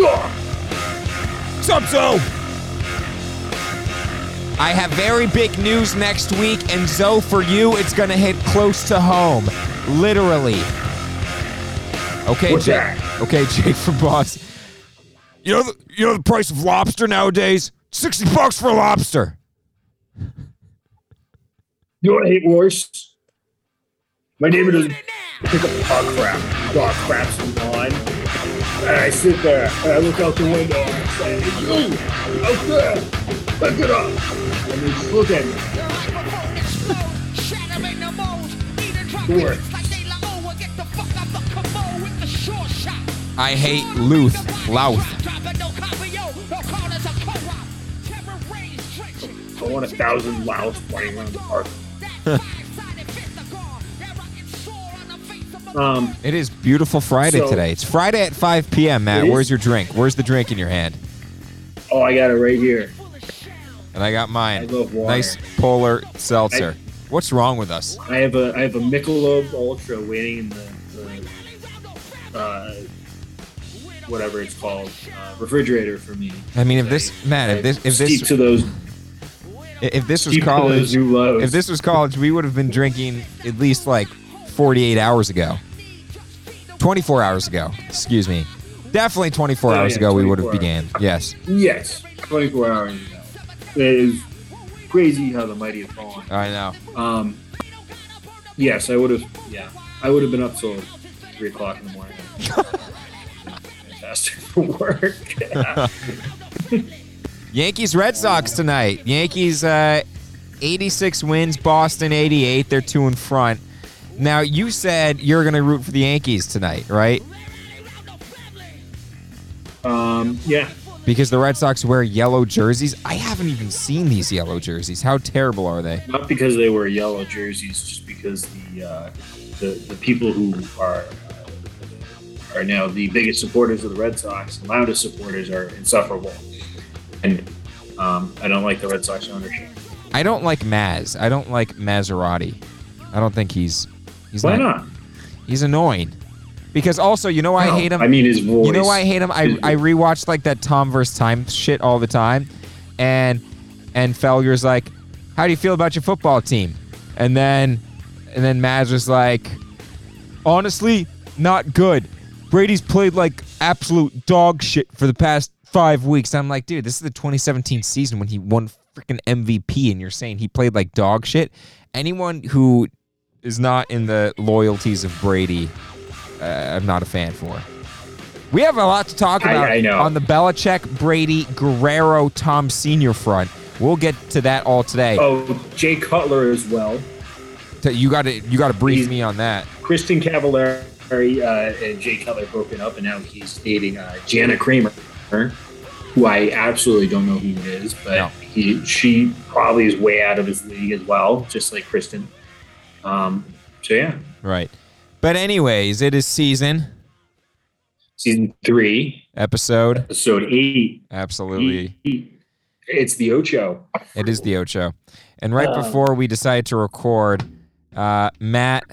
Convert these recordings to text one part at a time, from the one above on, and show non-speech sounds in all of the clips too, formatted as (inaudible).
What's up? Zoe? I have very big news next week, and Zoe, for you, it's gonna hit close to home, literally. Okay, What's Jake. that? Okay, (laughs) Jake from Boss. You know, the, you know the price of lobster nowadays? Sixty bucks for a lobster. You know what I hate worse? My neighbor doesn't pick up dog crap. Dog crap's in line. And I sit there and I look out the window and I say, You out there, pick it up. And they just look at me. Work. I hate Luth, Louth. I want a thousand louds flying around the park. (laughs) Um, It is beautiful Friday So- today. It's Friday at 5 p.m. Matt, where's your drink? Where's the drink in your hand? oh, I got it right here. And I got mine. I love water. Nice polar seltzer. What's wrong with us? I have a I have a Michelob Ultra waiting in the, the uh, whatever it's called uh, refrigerator for me. I mean, if this Matt, if this if this to those if this was steep to those college, if this was college, we would have been drinking at least like 48 hours ago. 24 hours ago. Excuse me. Definitely 24 Oh, hours yeah, ago we would have began. Yes. yes, 24 hours ago. It is crazy how the mighty have fallen. I know. Um, yes, I would have. Yeah, I would have been up till three o'clock in the morning. (laughs) Fantastic for work. (laughs) Yankees Red Sox tonight. Yankees uh 86 wins, Boston 88. They're two in front. Now, you said you're going to root for the Yankees tonight, right? um, yeah, Because the Red Sox wear yellow jerseys. I haven't even seen these yellow jerseys. How terrible are they? not because they wear yellow jerseys, just because the uh, the the people who are are now the biggest supporters of the Red Sox, and loudest supporters, are insufferable, and um, I don't like the Red Sox ownership. I don't like Maz. I don't like Massarotti. I don't think he's he's Why not, not? he's annoying. Because also, you know why I No, hate him? I mean, his voice. You know why I hate him? I, I rewatched like that Tom vs. Time shit all the time, and and Felger's like, "How do you feel about your football team?" And then and then Maz was like, "Honestly, not good. Brady's played like absolute dog shit for the past five weeks." I'm like, dude, this is the 2017 season when he won freaking MVP, and you're saying he played like dog shit. Anyone who is not in the loyalties of Brady uh, I'm not a fan for. We have a lot to talk about I know. on the Belichick, Brady, Guerrero, Tom Senior front. We'll get to that all today. Oh, Jay Cutler as well. You got to you got to brief He's- me on that. Kristin Cavallari uh, and Jay Cutler broken up, and now he's dating uh, Jana Kramer, who I absolutely don't know who it is, but No. he she probably is way out of his league as well, just like Kristin. Um, so yeah, Right. But anyways, it is season season three, episode. episode eight. Absolutely. Eight. It's the Ocho. It is the Ocho. And right Um, before we decided to record, uh, Matt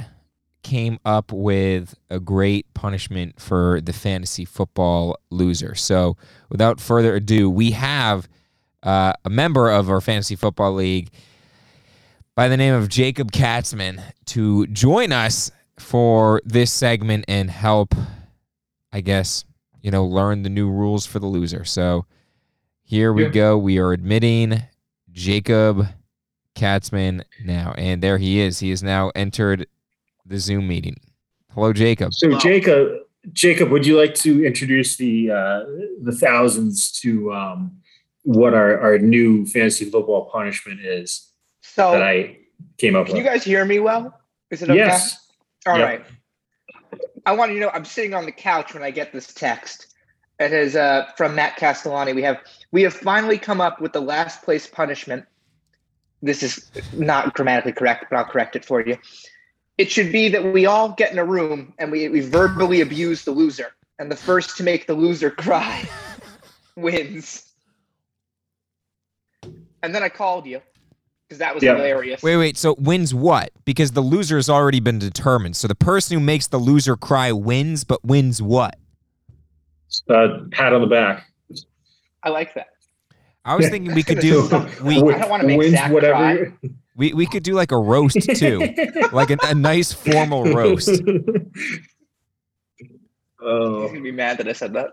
came up with a great punishment for the fantasy football loser. So without further ado, we have uh, a member of our fantasy football league by the name of Jacob Katzman to join us for this segment and help, I guess, you know, learn the new rules for the loser. So here we go. We are admitting Jacob Katzman now. And there he is. He has now entered the Zoom meeting. Hello, Jacob. So Jacob, Jacob, would you like to introduce the uh, the thousands to um, what our, our new fantasy football punishment is So, that I came up can you guys hear me well? Is it okay? Yes. All Yep. right. I want you to know I'm sitting on the couch when I get this text. It is uh, from Matt Castellani. We have we have finally come up with the last place punishment. This is not grammatically correct, but I'll correct it for you. It should be that we all get in a room and we, we verbally abuse the loser, and the first to make the loser (laughs) cry wins. And then I called you because that was Yeah. hilarious. Wait, wait. So wins what? Because the loser has already been determined. So the person who makes the loser cry wins, but wins what? Uh, pat on the back. I like that. I was thinking we could do (laughs) we I don't wanna make Wins Zach whatever. we, we could do like a roast too, (laughs) like a, a nice formal roast. (laughs) Oh. He's gonna be mad that I said that.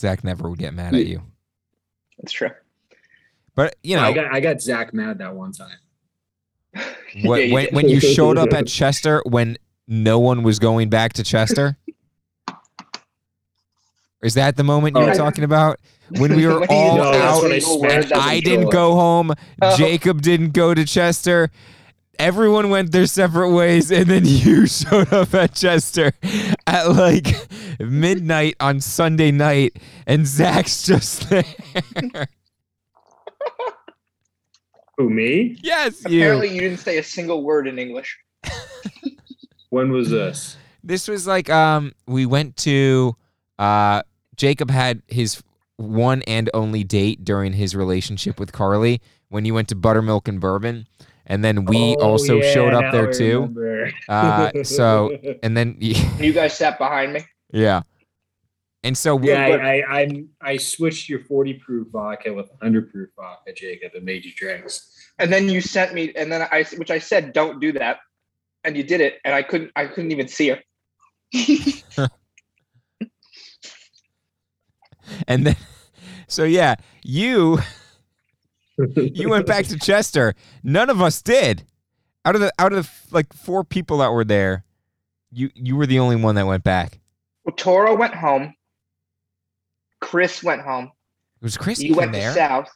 Zach never would get mad at you, That's true. But you know I got I got Zach mad that one time. (laughs) What, Yeah, when, when you (laughs) showed up at Chester when no one was going back to Chester? Is that the moment you were Oh. talking about? When we were (laughs) all No, out I Single word smashed that the I didn't go home. Oh. Jacob didn't go to Chester. Everyone went their separate ways, and then you showed up at Chester at like midnight on Sunday night, and Zach's just there. Who me? yes. Apparently, you didn't say a single word in English. When was this? This was like um we went to uh Jacob had his one and only date during his relationship with Carly when you went to Buttermilk and Bourbon. And then we Oh, also yeah, showed up there I too. Uh, so- (laughs) And then You guys sat behind me. yeah. And so yeah, I, I I I switched your 40 proof vodka with 100 proof vodka, Jacob, and made you drinks. and then you sent me and then i which i said don't do that and you did it and i couldn't i couldn't even see her (laughs) and then so yeah, you (laughs) you went back to Chester. None of us did. Out of the out of the like four people that were there, you you were the only one that went back. well toro went home chris went home It Was Chris you went there? to south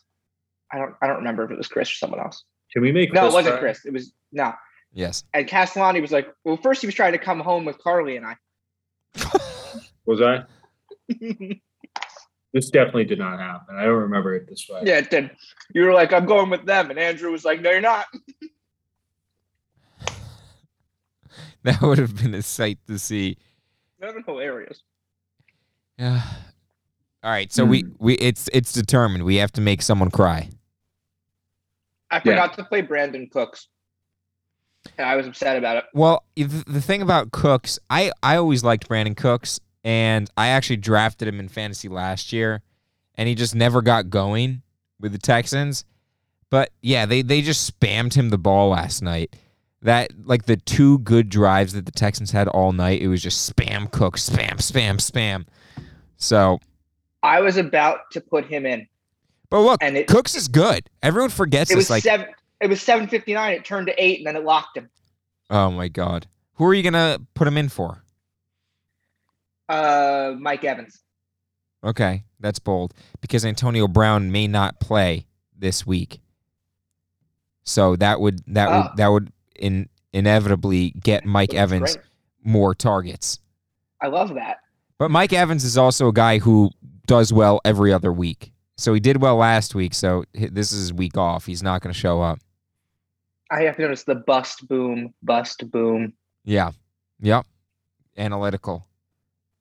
i don't i don't remember if it was chris or someone else Can we make no it wasn't try? chris it was no Yes. and castellani was like well first he was trying to come home with carly and i (laughs) Was I? (laughs) This definitely did not happen. I don't remember it this way. yeah it did you were like i'm going with them and andrew was like no you're not (laughs) That would have been a sight to see. that was hilarious (sighs) Yeah. All right, so we hmm. we it's it's determined. We have to make someone cry. i forgot to play brandin cooks and i was upset about it Well, the, the thing about Cooks, I I always liked Brandin Cooks, and I actually drafted him in fantasy last year, and he just never got going with the Texans. But yeah, they they just spammed him the ball last night. That like the two good drives that the Texans had all night, it was just spam Cooks, spam, spam, spam. So, i was about to put him in but look, and it, Cooks is good. Everyone forgets it this. was Like, seven it was 759 it turned to eight and then it locked him oh my god, who are you gonna put him in for? uh mike evans Okay, that's bold because Antonio Brown may not play this week. So that would that Ah. would that would in, inevitably get Mike That's Evans great. more targets. i love that But Mike Evans is also a guy who does well every other week. So he did well last week, so this is his week off. He's not going to show up. i have to notice the bust boom bust boom Yeah. Yep. Analytical.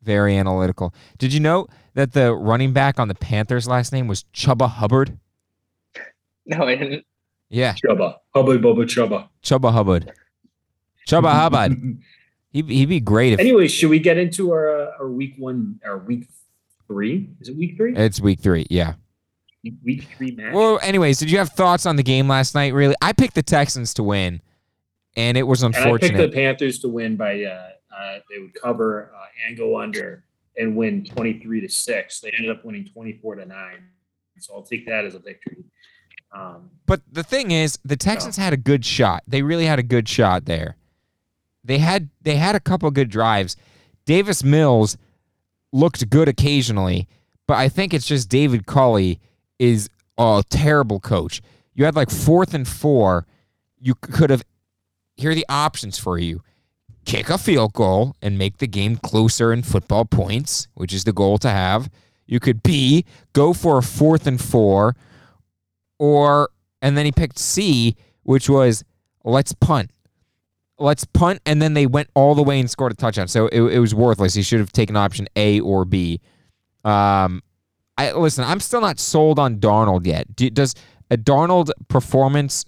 Very analytical. Did you know that the running back on the Panthers last name was Chuba Hubbard? no i didn't Yeah, Chubba. Hubba bubba chubba. Chuba Hubbard. Chuba Hubbard. (laughs) He'd, he'd be great if Anyway, should we get into our uh, our week one or week three? Is it week three? it's week three. Yeah. week three match. Well, anyways, did you have thoughts on the game last night? Really, I picked the Texans to win, and it was and I picked the. Panthers to win by uh, uh, they would cover uh, and go under and win twenty three to six. They ended up winning twenty four to nine. So I'll take that as a victory. Um, But the thing is, the Texans had a good shot. They really had a good shot there. They had they had a couple good drives. Davis Mills looked good occasionally, but I think it's just David Culley is a terrible coach. You had like fourth and four. You could have here are the options for you. Kick a field goal and make the game closer in football points, which is the goal to have. You could B, go for a fourth and four, or and then he picked C, which was let's punt. Let's punt, and then they went all the way and scored a touchdown. So it, it was worthless. He should have taken option A or B. Um, I listen. I'm still not sold on Darnold yet. Do, does a Darnold performance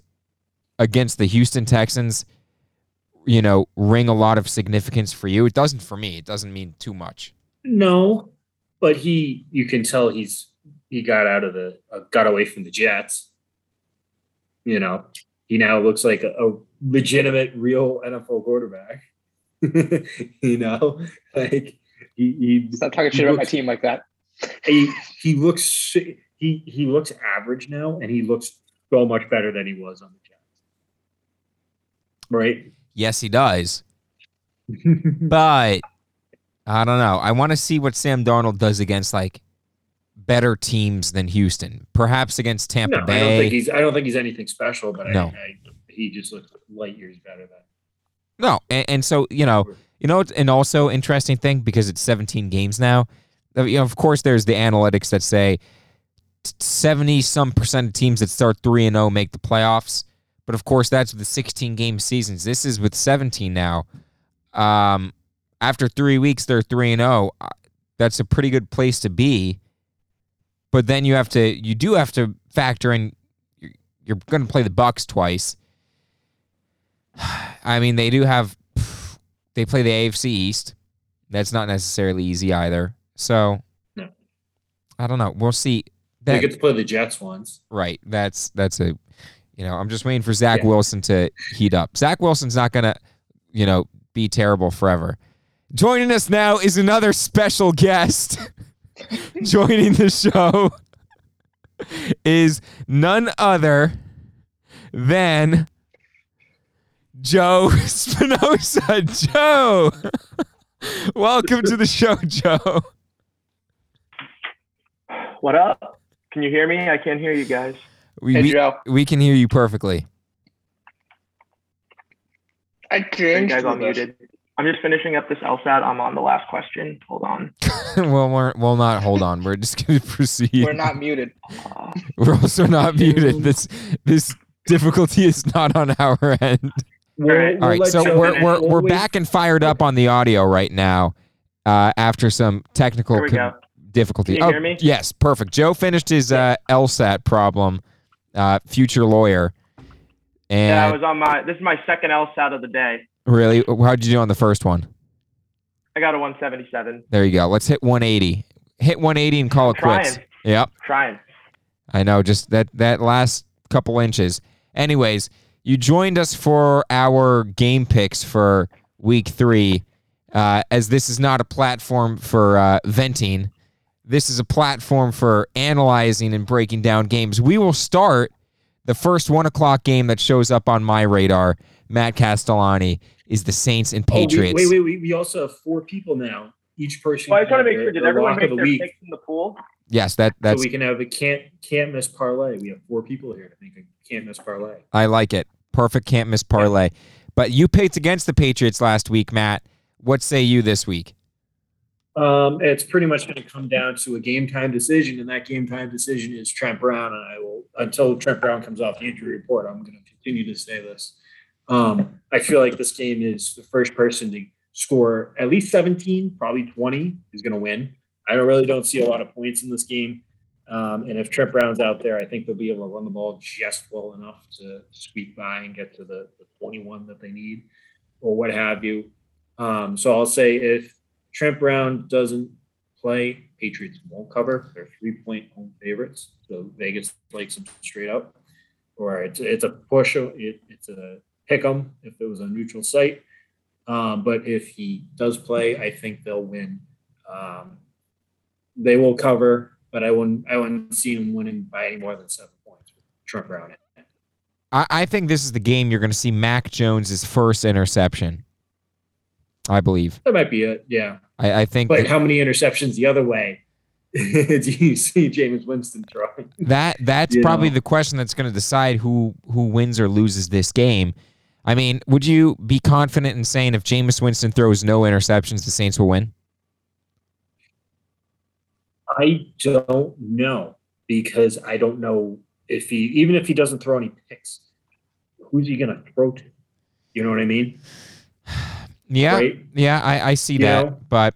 against the Houston Texans, you know, ring a lot of significance for you? It doesn't for me. It doesn't mean too much. No, but he you can tell he's he got out of the uh, got away from the Jets. You know, he now looks like a, a legitimate, real NFL quarterback. (laughs) you know, like he, he Stop talking he shit about my team like that. he he looks he he looks average now, and he looks so much better than he was on the Jets. Right. Yes, he does. (laughs) But I don't know. I want to see what Sam Darnold does against like better teams than Houston. Perhaps against Tampa no, I don't think he's I don't think he's anything special, but No. I, I, he just looks light years better than. No, and, and so you know, you know, and also interesting thing because it's 17 games now. uh, You know, of course, there's the analytics that say 70 some percent of teams that start three and zero make the playoffs. But of course, that's with the 16 game seasons. This is with 17 now. Um, after three weeks, they're three and zero. Uh, That's a pretty good place to be. But then you have to, you do have to factor in. You're, you're going to play the Bucks twice. I mean, they do have. They play the AFC East. That's not necessarily easy either. So, No. I don't know. We'll see. They get to play the Jets once. right. That's that's a. You know, I'm just waiting for Zach Yeah. Wilson to heat up. Zach Wilson's not gonna, you know, be terrible forever. Joining us now is another special guest. (laughs) Joining the show is none other than Joe (laughs) Spinoza. Joe, welcome to the show, Joe. What up? Can you hear me? I can't hear you guys. We, Hey we, Joe, we can hear you perfectly. I You cringed. guys all muted. I'm just finishing up this LSAT. I'm on the last question. Hold on. (laughs) well, we're, we'll not hold on. We're just going (laughs) to proceed. We're not muted. We're also not muted. This this difficulty is not on our end. We'll- right. we'll All right, so we're we're We'll we're back and fired up on the audio right now. Uh, after some technical here we con- difficulty. Can you oh, hear me? yes, perfect. Joe finished his uh, LSAT problem. Uh, future lawyer. Yeah, I was on my. This is my second LSAT of the day. really, how'd you do on the first one? I got a 177. There you go. Let's hit 180. Hit 180 and call it Trying. quits. Yep. Trying. I know, just that that last couple inches. Anyways, you joined us for our game picks for week three. Uh, as this is not a platform for uh, venting, this is a platform for analyzing and breaking down games. We will start the first one o'clock game that shows up on my radar. Matt Castellani is the Saints and Oh, we- Patriots. wait, wait, wait. We also have four people now. Each person. Well, I just want to make sure. Did everyone make of their week, picks in the pool? Yes, that so we can have a can't can't miss parlay. We have four people here to make a can't miss parlay. I like it. Perfect can't miss parlay. But you picked against the Patriots last week, Matt. What say you this week? Um, it's pretty much going to come down to a game time decision, and that game time decision is Trent Brown. And I will until Trent Brown comes off the injury report, I'm going to continue to say this. Um, I feel like this game is the first person to score at least 17, probably 20 is going to win. I don't really don't see a lot of points in this game. Um, and if Trent Brown's out there, I think they'll be able to run the ball just well enough to squeak by and get to the, the 21 that they need or what have you. Um, so I'll say if Trent Brown doesn't play, Patriots won't cover. They're three point home favorites. So Vegas likes them straight up. Or it's, it's a push, it, it's a pick 'em if it was a neutral site. Um, but if he does play, I think they'll win. Um, they will cover, but I wouldn't I wouldn't see them winning by any more than seven points with Trent Brown in it. I, I think this is the game you're going to see Mac Jones's first interception. I believe. That might be it, yeah. I, I think But that how many interceptions the other way (laughs) do you see Jameis Winston throwing? that that's you probably know. the question that's going to decide who who wins or loses this game. I mean, would you be confident in saying if Jameis Winston throws no interceptions, the Saints will win? I don't know because I don't know if he even if he doesn't throw any picks, who's he gonna throw to? You know what I mean? (sighs) Yeah, Right? yeah, I, I see You that, know? but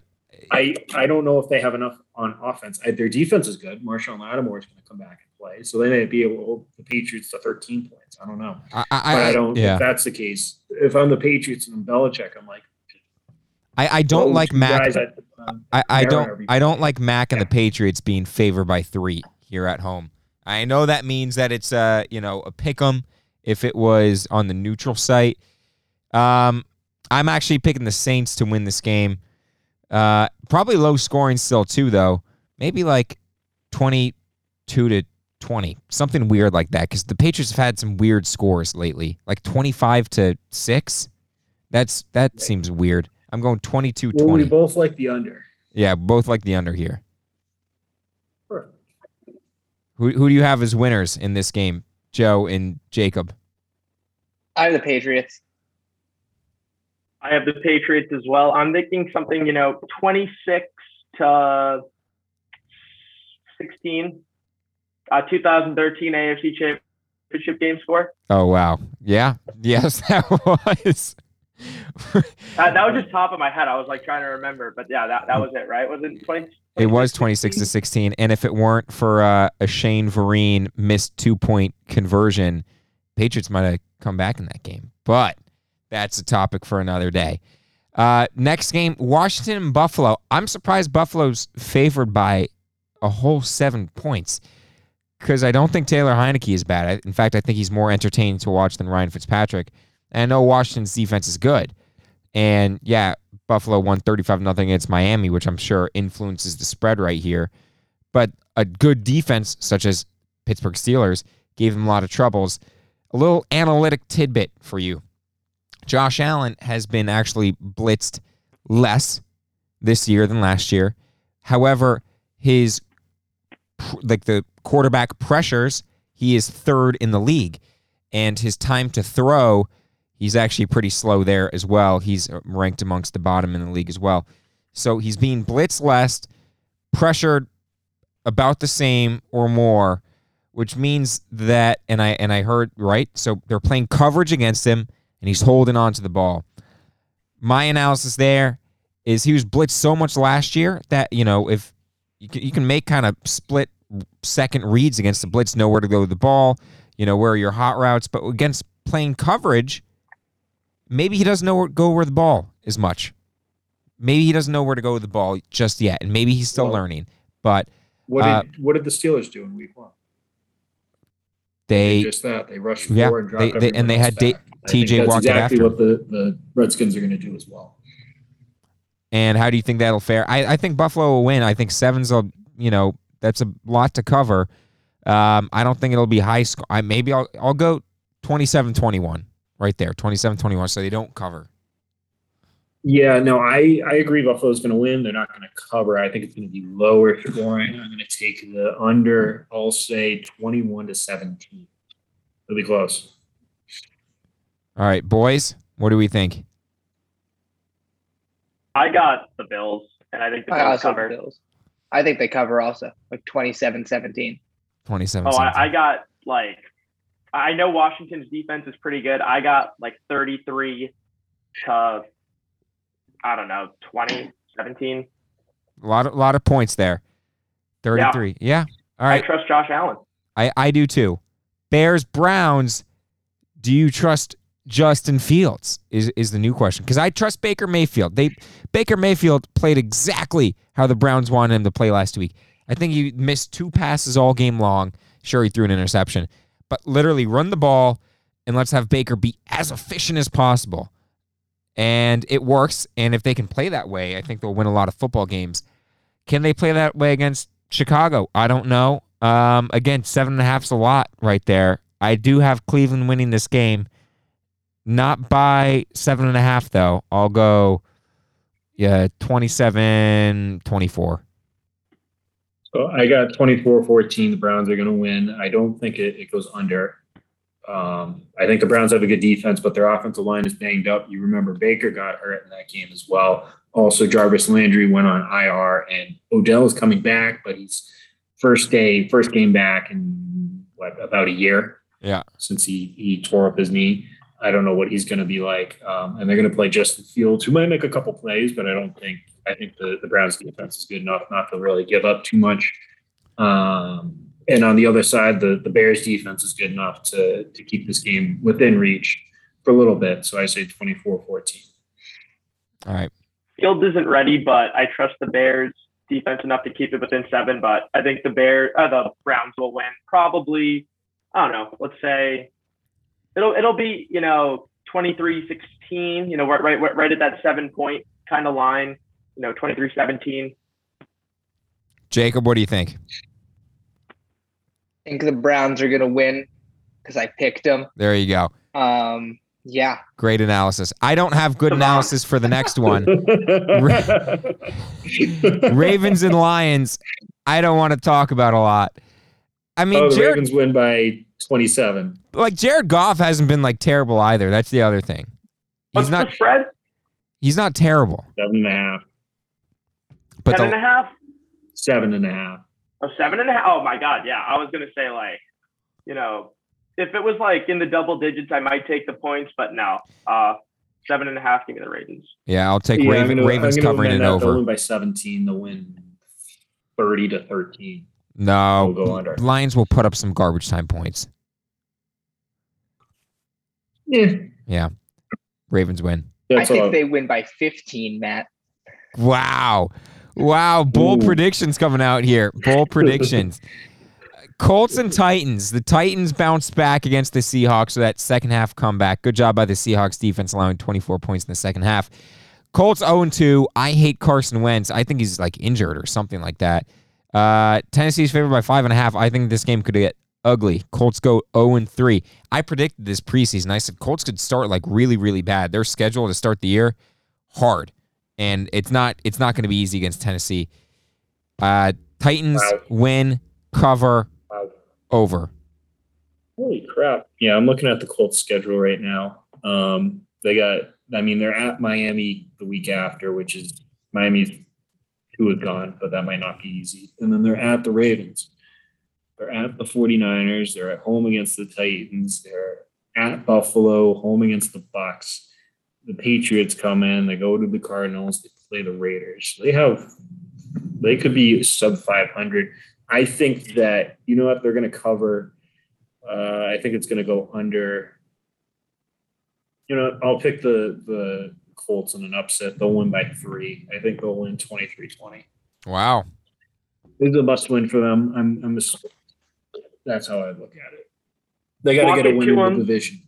I I don't know if they have enough on offense. I, their defense is good. Marshon Lattimore is going to come back and play, so they may be able to hold the Patriots to 13 points. I don't know, I, but I, I, don't. Yeah, If that's the case, if I'm the Patriots and I'm Belichick, I'm like, I, I don't like Mac. guys um, I, I don't I don't like Mac and the Patriots being favored by three here at home. I know that means that it's uh you know a pick 'em if it was on the neutral site. Um, I'm actually picking the Saints to win this game. Uh, probably low scoring still too though. Maybe like twenty two to twenty, something weird like that. Because the Patriots have had some weird scores lately, like twenty five to six. That's that seems weird. I'm going 22 well, we 20. both like the under. Yeah, both like the under here. Perfect. Who who do you have as winners in this game, Joe and Jacob? I have the Patriots. I have the Patriots as well. I'm thinking something, you know, 26 to 16. Uh, 2013 AFC Championship game score. Oh wow, yeah, yes, (laughs) that was. That, that was just top of my head. I was like trying to remember, but yeah, that, that was it, right? Was it 20? it was 26 to 16, and if it weren't for uh, a Shane Vereen missed two point conversion, Patriots might have come back in that game. But that's a topic for another day. Uh, next game, Washington and Buffalo. I'm surprised Buffalo's favored by a whole seven points because I don't think Taylor Heinicke is bad. I, in fact, I think he's more entertaining to watch than Ryan Fitzpatrick. And I know Washington's defense is good. And yeah, Buffalo won 35 nothing against Miami, which I'm sure influences the spread right here. But a good defense, such as Pittsburgh Steelers, gave them a lot of troubles. A little analytic tidbit for you. Josh Allen has been actually blitzed less this year than last year. However, his like the quarterback pressures, he is third in the league, and his time to throw, he's actually pretty slow there as well. He's uh, ranked amongst the bottom in the league as well. So he's being blitzed less, pressured about the same or more, which means that and I and I heard right. So they're playing coverage against him, and he's holding on to the ball. My analysis there is he was blitzed so much last year that you know if you can, you can make kind of split second reads against the blitz, know where to go with the ball, you know where are your hot routes, but against playing coverage, maybe he doesn't know where go where the ball is much. Maybe he doesn't know where to go with the ball just yet, and maybe he's still Well- learning. But What Uh, did what did the Steelers do in Week One? they just that they rushed Yeah, forward, and they- dropped they- and they had Da- back. I think TJ that's walk exactly after what the the Redskins are going to do as well. And how do you think that'll fare? I, I think Buffalo will win. I think seven's a you know that's a lot to cover. Um, I don't think it'll be high score. I maybe I'll I'll go 27-21 right there, 27-21 so they don't cover. Yeah, no, I I agree. Buffalo's going to win. They're not going to cover. I think it's going to be lower scoring. I'm going to take the under. I'll say 21 to 17. It'll be close. All right, boys, what do we think? I got the Bills, and I think the Bills also cover. the Bills. I think they cover also, like 27-17. 27 Oh, I, I got like, I know Washington's defense is pretty good. I got like 33 to, I don't know, 20, 17. a lot of lot of points there. 33. Yeah. All right. I trust Josh Allen. I, I do too. Bears Browns. Do you trust Justin Fields? Is is the new question because I trust Baker Mayfield. They Baker Mayfield played exactly how the Browns wanted him to play last week. I think he missed two passes all game long. Sure, he threw an interception, but literally run the ball and let's have Baker be as efficient as possible. And it works. And if they can play that way, I think they'll win a lot of football games. Can they play that way against Chicago? I don't know. Um, again, seven and a half's a lot right there. I do have Cleveland winning this game. Not by seven and a half, though. I'll go yeah, 27 24. So I got 24-14. The Browns are going to win. I don't think it, it goes under. Um, I think the Browns have a good defense, but their offensive line is banged up. You remember Baker got hurt in that game as well. Also, Jarvis Landry went on IR, and Odell is coming back, but he's first day, first game back in what about a year Yeah. since he he tore up his knee. I don't know what he's going to be like, um, and they're going to play Justin Fields, who might make a couple plays, but I don't think I think the the Browns defense is good enough not to really give up too much. Um, and on the other side, the the Bears defense is good enough to to keep this game within reach for a little bit. So I say 24-14. All right. Field isn't ready, but I trust the Bears defense enough to keep it within seven. But I think the Bears, uh, the Browns will win. Probably, I don't know. Let's say it'll it'll be you know 23-16. You know, right right right at that seven point kind of line. You know, 23-17. Jacob, what do you think? I think the Browns are gonna win because I picked them. There you go. Um, yeah, Great analysis. I don't have good analysis for the next one. (laughs) Ravens and Lions. I don't want to talk about a lot. I mean, oh, the Jared, Ravens win by 27. like Jared Goff hasn't been like terrible either. That's the other thing. What's He's not. the spread? He's not terrible. Seven and a half. But seven the, and a half. Seven and a half. Oh, seven and a half. Oh my God, yeah. I was gonna say like, you know, if it was like in the double digits, I might take the points, but no. Uh, seven and a half. Give me the Ravens. yeah, I'll take Yeah, Raven, gonna- Ravens I'm covering it that. They'll over. win by 17. They'll win 30 to 13. No, We'll go under. Lions will put up some garbage time points. Yeah. Yeah. Ravens win. That's I think they win by 15, Matt. Wow. Wow. Bold Ooh. predictions coming out here. Bold (laughs) predictions. Colts and Titans. The Titans bounced back against the Seahawks with that second half comeback. Good job by the Seahawks defense allowing 24 points in the second half. Colts 0 2. I hate Carson Wentz. I think he's like injured or something like that. Uh, Tennessee's favored by five and a half. I think this game could get ugly. Colts go 0 3. I predicted this preseason. I said Colts could start like really, really bad. Their schedule to start the year hard, and it's not. It's not going to be easy against Tennessee. Uh, Titans Wow. win, cover, Wow. over. Holy crap. Yeah, I'm looking at the Colts schedule right now. Um, they got, I mean, they're at Miami the week after, which is Miami's two who is gone, but that might not be easy. And then they're at the Ravens. They're at the 49ers. They're at home against the Titans. They're at Buffalo, home against the Bucks. The Patriots come in, they go to the Cardinals, they play the Raiders. They have, they could be sub 500. I think that, you know what, they're going to cover. Uh, I think it's going to go under. You know, I'll pick the the Colts in an upset. They'll win by three. I think they'll win 23-20. Wow. This is a must win for them. I'm I'm just, that's how I look at it. They got to get a win in the division.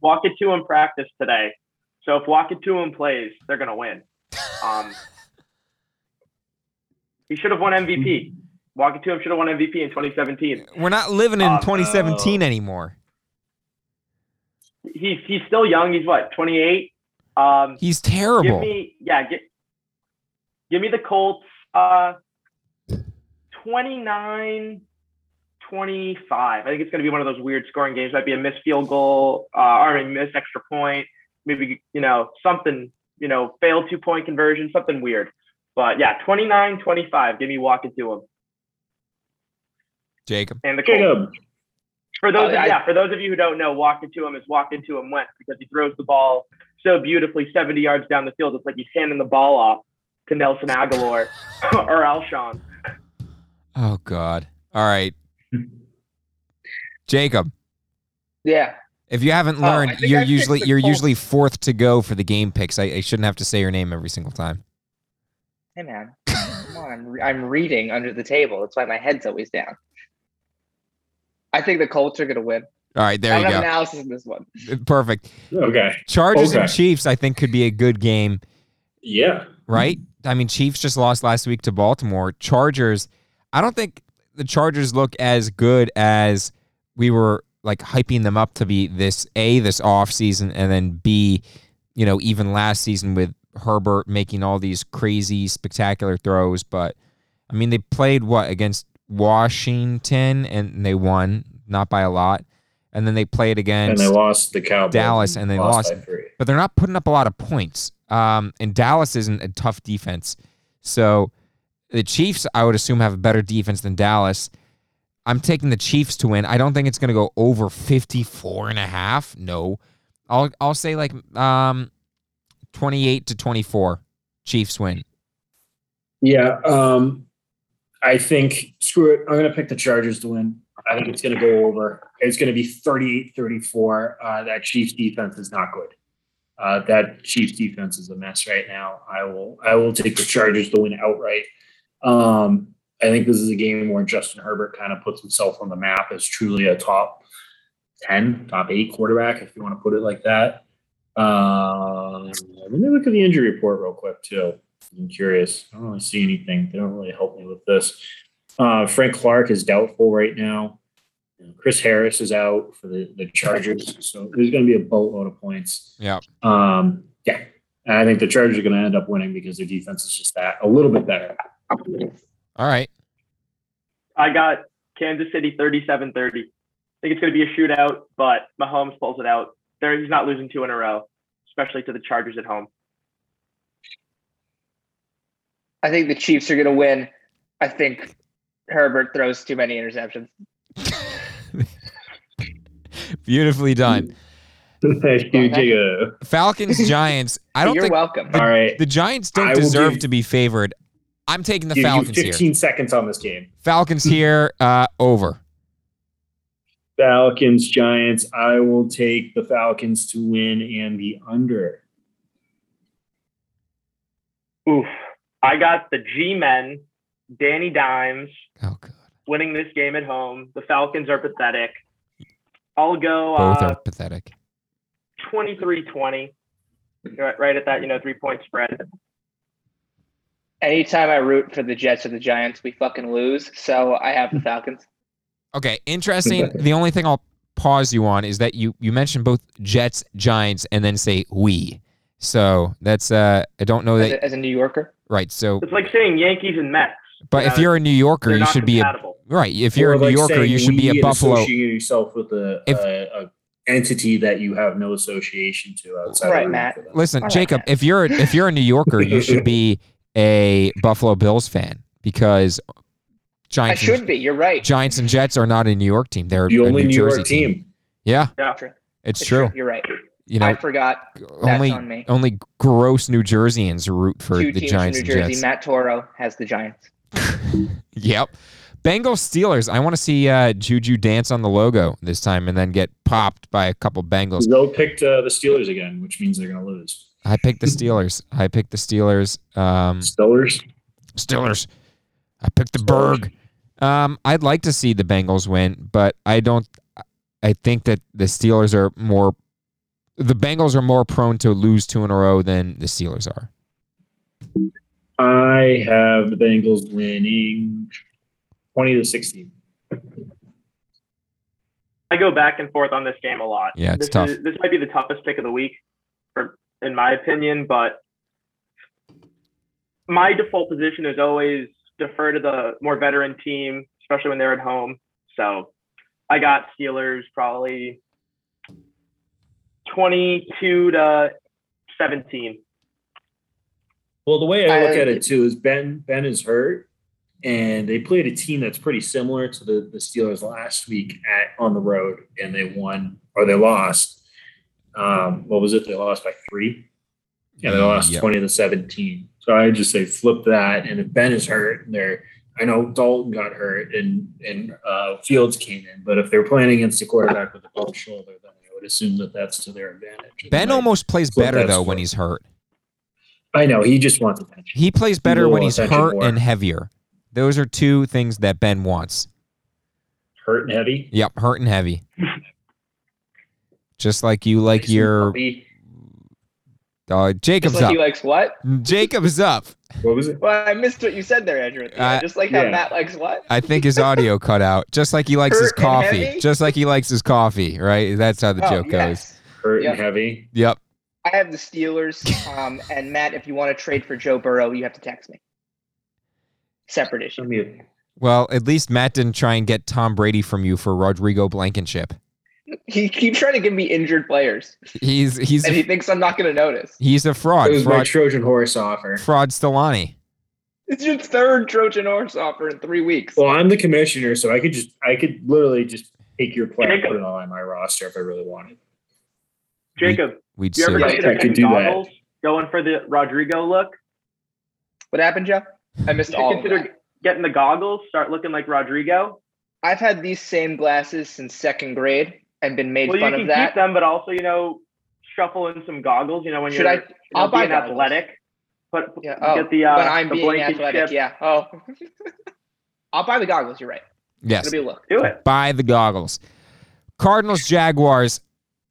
Walk it division. Walkatuum practice today. So if Walkatuum plays, they're gonna win. Um, (laughs) he should have won MVP. Walkatuum should have won MVP in 2017. We're not living in Um, 2017 anymore. He's he's still young. He's what 28. Um, He's give terrible. me yeah. Give, give me the Colts. Uh, 29. 25. I think it's going to be one of those weird scoring games. Might be a missed field goal, uh, or a missed extra point. Maybe you know something. You know, failed two point conversion, something weird. But yeah, 29, 25. Give me walking to him Jacob. and the Colts. Jacob, For those, Uh, I- yeah, for those of you who don't know, walking to him is walking to him Wentz because he throws the ball so beautifully 70 yards down the field. It's like he's handing the ball off to Nelson Agholor (laughs) or Alshon. Oh God. All right. Jacob, Yeah. If you haven't Oh, learned, think you're I usually you're Colts. usually fourth to go for the game picks. I, I shouldn't have to say your name every single time. Hey, man. Come on. I'm, re- I'm reading under the table. That's why my head's always down. I think the Colts are going to win. All right, there I you have go. analysis in this one. Uh, perfect. okay, Chargers and Chiefs, I think, could be a good game, yeah, right? I mean, Chiefs just lost last week to Baltimore. Chargers, I don't think the Chargers look as good as we were like hyping them up to be this A, this off season, and then B, you know, even last season with Herbert making all these crazy, spectacular throws. But I mean, they played what against Washington and they won, not by a lot. And then they played against and they lost the Cowboys. Dallas, and they lost. three. but they're not putting up a lot of points. Um, and Dallas isn't a tough defense. So the Chiefs, I would assume, have a better defense than Dallas. I'm taking the Chiefs to win. I don't think it's going to go over 54 and a half. No. I'll I'll say like um 28 to 24. Chiefs win. Yeah, um, I think screw it. I'm going to pick the Chargers to win. I think it's going to go over. It's going to be 38 34. Uh, that Chiefs defense is not good. Uh, that Chiefs defense is a mess right now. I will I will take the Chargers to win outright. Um, I think this is a game where Justin Herbert kind of puts himself on the map as truly a top ten, top eight quarterback, if you want to put it like that. Um, let me look at the injury report real quick too. I'm curious. I don't really see anything. They don't really help me with this. Uh, Frank Clark is doubtful right now. Chris Harris is out for the, the Chargers, so there's going to be a boatload of points. Yeah. Um, yeah, and I think the Chargers are going to end up winning because their defense is just that a little bit better. All right. I got Kansas City 37 30. I think it's going to be a shootout, but Mahomes pulls it out. There, he's not losing two in a row, especially to the Chargers at home. I think the Chiefs are going to win. I think Herbert throws too many interceptions. (laughs) Beautifully done. Thank you, Jacob. Falcons Giants. I don't You're think welcome. All right, the Giants don't I deserve give- to be favored. I'm taking the give you Falcons here. 15 seconds on this game. Falcons here uh, over. Falcons, Giants. I will take the Falcons to win and the under. Oof. I got the G Men, Danny Dimes, Oh god. winning this game at home. The Falcons are pathetic. I'll go Both uh, are pathetic. 23-20. Right, right at that, you know, three point spread. Anytime I root for the Jets or the Giants, we fucking lose. So I have the (laughs) Falcons. Okay, interesting. (laughs) the only thing I'll pause you on is that you you mentioned both Jets, Giants, and then say we. So that's uh I don't know As that a, as a New Yorker, right. So It's like saying Yankees and Mets. but if Yeah, you're a New Yorker, you not should be a right. If you're Or a New like Yorker, you should be we a and Buffalo. Associate yourself with a, If- a, a entity that you have no association to outside. Right, of Matt. for them. Listen, All right, Jacob, Matt. if you're if you're a New Yorker, you (laughs) should be a Buffalo Bills fan because Giants. I Giants should and, be. You're right. Giants and Jets are not a New York team. They're The a only New, New Jersey York team. Yeah, Yeah. It's It's true. You're right. You know, I forgot. only on me. only gross New Jerseyans root for Two the teams Giants from New and Jersey. Jets. Matt Toro has the Giants. (laughs) Yep. Bengals Steelers. I want to see uh, Juju dance on the logo this time and then get popped by a couple Bengals. Zoe picked uh, the Steelers again, which means they're going to lose. I picked the Steelers. I picked the Steelers. Um, Steelers. Steelers. I picked the Berg. Um, I'd like to see the Bengals win, but I don't. I think that the Steelers are more. The Bengals are more prone to lose two in a row than the Steelers are. I have the Bengals winning twenty to sixteen. I go back and forth on this game a lot. Yeah, it's this tough. Is, this might be the toughest pick of the week, for, in my opinion. But my default position is always defer to the more veteran team, especially when they're at home. So I got Steelers probably twenty-two to seventeen. Well, the way I look I- at it too is Ben Ben is hurt, and they played a team that's pretty similar to the, the Steelers last week at on the road, and they won or they lost. Um, what was it? They lost by three. Yeah, they lost Yep. twenty to seventeen. So I just say flip that, and if Ben is hurt, and they're I know Dalton got hurt and and uh, Fields came in, but if they're playing against a quarterback with a cold shoulder, then I would assume that that's to their advantage. Ben almost plays better though when he's hurt. I know he just wants attention. He plays better when he's hurt more. and heavier. Those are two things that Ben wants. Hurt and heavy. Yep, hurt and heavy. Just like you like your Puppy. uh, Just Jacob's like up. he likes what? Jacob's up. What was it? Well, I missed what you said there, Andrew. Uh, Just like how yeah. Matt likes what? I think his audio cut out. Just like he likes his Hurt and coffee. Just like he likes his coffee, right? That's how the Oh, joke goes. Hurt Yep. and heavy. Yep. I have the Steelers. Um, (laughs) and Matt, if you want to trade for Joe Burrow, you have to text me. Separate issue. Send me a- Well, at least Matt didn't try and get Tom Brady from you for Rodrigo Blankenship. He keeps trying to give me injured players, He's he's and he thinks I'm not going to notice. he's a fraud. It was my Fraud, Trojan horse offer. fraud Stellani. It's your third Trojan horse offer in three weeks. Well, I'm the commissioner, so I could just I could literally just take your player and put it on my roster if I really wanted. Jacob, We'd you ever sue. Yeah, I could do that. going for the Rodrigo look? What happened, Joe? I missed You should all of consider that. getting the goggles, start looking like Rodrigo. I've had these same glasses since second grade and been made well, you fun can of that. keep them, but also, you know, shuffle in some goggles. You know when Should you're I- you know, I'll buy being goggles. athletic. Put Yeah. Oh, get the uh, when I'm the being athletic, ship. yeah. Oh, (laughs) I'll buy the goggles. You're right. Yes. It'll be a look. Do it. Buy the goggles. Cardinals, Jaguars.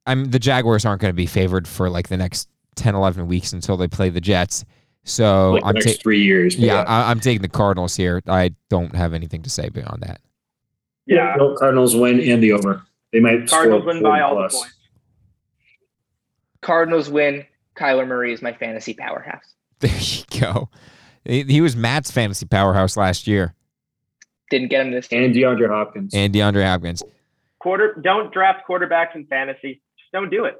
I'm the Jaguars aren't going to be favored for like the next 10, 11 weeks until they play the Jets. So like I'm next ta- three years. but yeah, I, I'm taking the Cardinals here. I don't have anything to say beyond that. Yeah. No, Cardinals win and the over. They might Cardinals score win by 40 all plus. the points. Cardinals win. Kyler Murray is my fantasy powerhouse. (laughs) There you go. He, he was Matt's fantasy powerhouse last year, Didn't get him this. And DeAndre Hopkins. and DeAndre Hopkins. Quarter. Don't draft quarterbacks in fantasy. Just don't do it.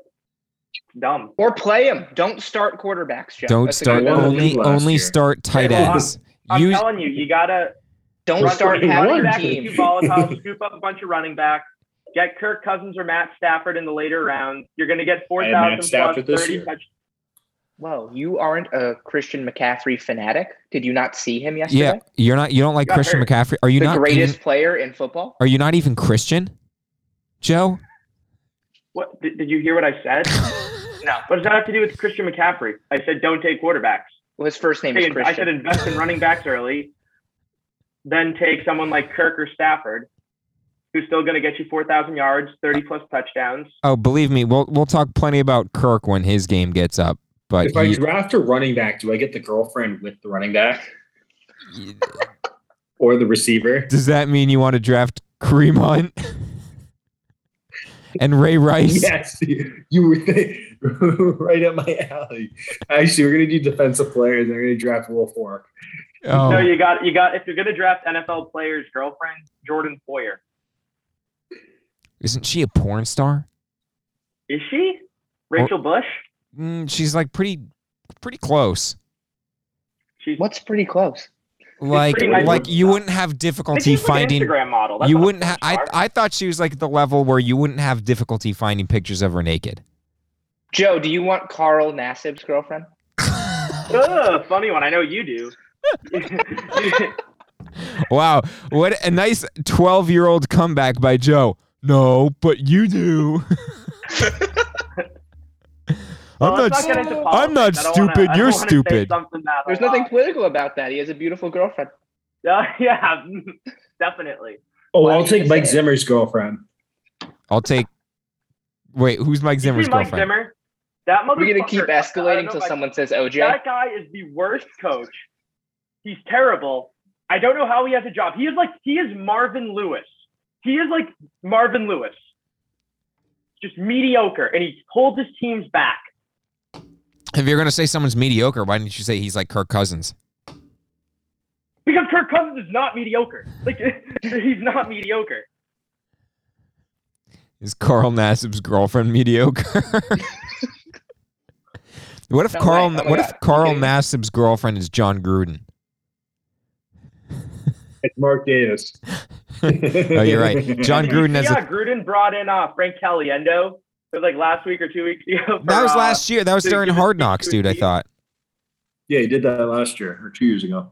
It's dumb. Or play him. Don't start quarterbacks, Joe. Don't That's start good one. one. only only year. start tight Yeah, well, ends. (laughs) I'm Use telling you, you gotta Don't start for having one your team. too volatile. (laughs) scoop up a bunch of running backs. Get Kirk Cousins or Matt Stafford in the later rounds. You're gonna get four I had Matt thousand plus Stafford this thirty year. touch. Whoa, you aren't a Christian McCaffrey fanatic? Did you not see him yesterday? yeah, you're not. You don't like Christian hurt. McCaffrey. Are you not the not? greatest player in football. Are you not even Christian, Joe? What did, did you hear? What I said? (laughs) No. What does that have to do with Christian McCaffrey? I said don't take quarterbacks. Well, his first name is Hey, I said invest in running backs early, then take someone like Kirk or Stafford, who's still going to get you 4,000 yards, 30 plus touchdowns. Oh, believe me, we'll we'll talk plenty about Kirk when his game gets up. But If I he- draft a running back, do I get the girlfriend with the running back (laughs) or the receiver? does that mean you want to draft Kareem Hunt (laughs) and Ray Rice? Yes, you were (laughs) right up my alley. Actually, we're gonna do defensive players. I'm gonna draft Will Fork. Oh, No, you got you got if you're going to draft NFL players' girlfriend, Jordan Poyer. Isn't she a porn star? Is she? Rachel Bush? Mm, she's like pretty pretty close. She's What's pretty close? Like pretty nice like looking. you wouldn't have difficulty she's like an finding. Instagram model. That's You wouldn't. Ha- I. I thought she was like the level where you wouldn't have difficulty finding pictures of her naked. Joe, do you want Carl Nassib's girlfriend? (laughs) Ugh, funny one. I know you do. (laughs) (laughs) Wow, what a nice twelve-year-old comeback by Joe. No, but you do. I'm Well, not. let's get I'm not I don't wanna- stupid, you're don't wanna say stupid. There's will, nothing uh, political about that. He has a beautiful girlfriend. (laughs) Yeah, yeah, definitely. Oh, Why I'll take Mike? Zimmer's girlfriend. I'll take. Wait, who's Mike You Zimmer's see Mike girlfriend? Zimmer? That motherfucker. We're gonna keep escalating know till I- someone says OJ. That guy is the worst coach. He's terrible. I don't know how he has a job. He is like he is Marvin Lewis. He is like Marvin Lewis. Just mediocre, and he holds his teams back. If you're gonna say someone's mediocre, why didn't you say he's like Kirk Cousins? Because Kirk Cousins is not mediocre. Like (laughs) he's not mediocre. Is Carl Nassib's girlfriend mediocre? (laughs) what if No Carl? way. Oh what God. if Carl Okay. Nassib's girlfriend is Jon Gruden? It's Mark Davis. (laughs) Oh, you're right. Jon (laughs) Gruden has yeah, a. Gruden brought in uh, Frank Caliendo. It was like last week or two weeks ago. for, That was uh, last year. That was to during Hard Knocks, dude. I thought. Yeah, he did that last year or two years ago.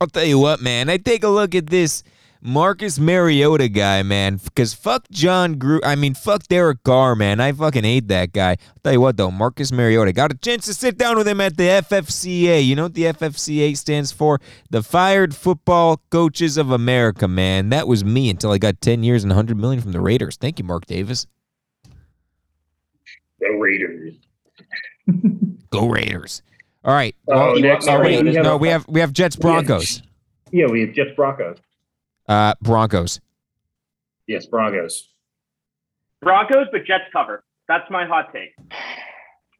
I'll tell you what, man. I take a look at this Marcus Mariota guy, man. Because fuck Jon Gruden. I mean, fuck Derek Carr, man. I fucking hate that guy. I'll tell you what, though. Marcus Mariota. Got a chance to sit down with him at the FFCA. You know what the FFCA stands for? The Fired Football Coaches of America, man. That was me until I got 10 years and 100 million from the Raiders. Thank you, Mark Davis. The Raiders. (laughs) Go Raiders. All right. Uh, oh, Well, next, oh, wait. have No, a- we have we have Jets Broncos. Yeah, we have Jets Broncos. Uh, Broncos. Yes, Broncos. Broncos, but Jets cover. That's my hot take.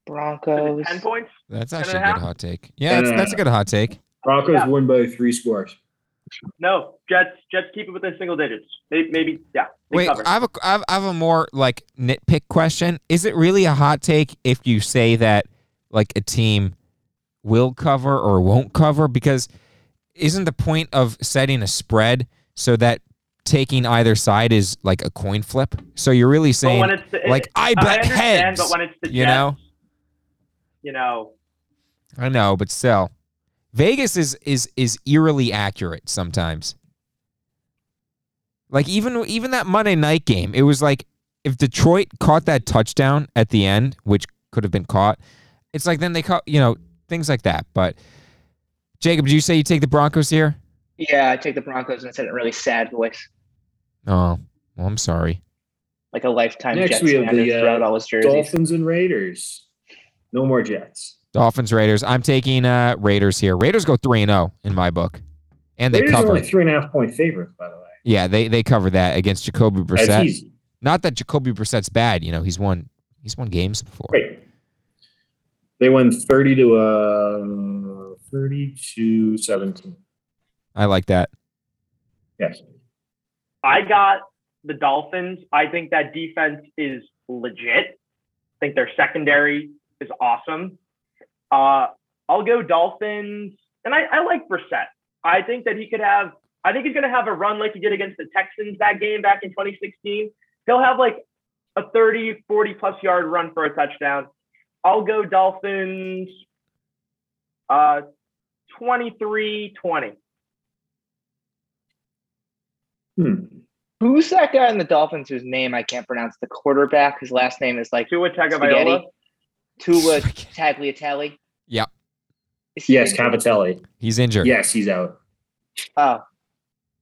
Broncos. Ten points. That's and a actually a good hot take. Yeah, that's, that's a good hot take. Broncos Yeah. win by three scores. No, Jets. Jets keep it within single digits. Maybe, maybe yeah. Wait, cover. I have a I have, I have a more like nitpick question. Is it really a hot take if you say that like a team will cover or won't cover? Because isn't the point of setting a spread so that taking either side is like a coin flip? So you're really saying when it's the, like I I bet understand, heads. but when it's the you Jets, know? you know, I know, but still, Vegas is is is eerily accurate sometimes. Like even even that Monday night game, it was like if Detroit caught that touchdown at the end, which could have been caught, it's like then they caught you know things like that. But Jacob, did you say you take the Broncos here? Yeah, I take the Broncos and said it in a really sad voice, Oh, well, I'm sorry. like a lifetime Next Jets we have the, who threw out uh, all his jerseys. Dolphins and Raiders. No more Jets. Dolphins, Raiders. I'm taking uh Raiders here. Raiders go three and zero in my book, and they Raiders are cover. only three and a half point favorites, by the way. Yeah, they they cover that against Jacoby That's Brissett. easy. Not that Jacoby Brissett's bad. You know, he's won he's won games before. Great. They won 30 to uh 30 to 17. I like that. Yes. I got the Dolphins. I think that defense is legit. I think their secondary is awesome. Uh, I'll go Dolphins, and I, I like Brissett. I think that he could have. I think he's going to have a run like he did against the Texans that game back in 2016. He'll have like a 30, 40 plus yard run for a touchdown. I'll go Dolphins. Uh, 23 20. Hmm. Who's that guy in the Dolphins whose name I can't pronounce? The quarterback, his last name is like Tua Tagovailoa. Tua Tagliatelle. Yep. Is he Yes, injured? Cavatelli. He's injured. Yes, he's out. Oh,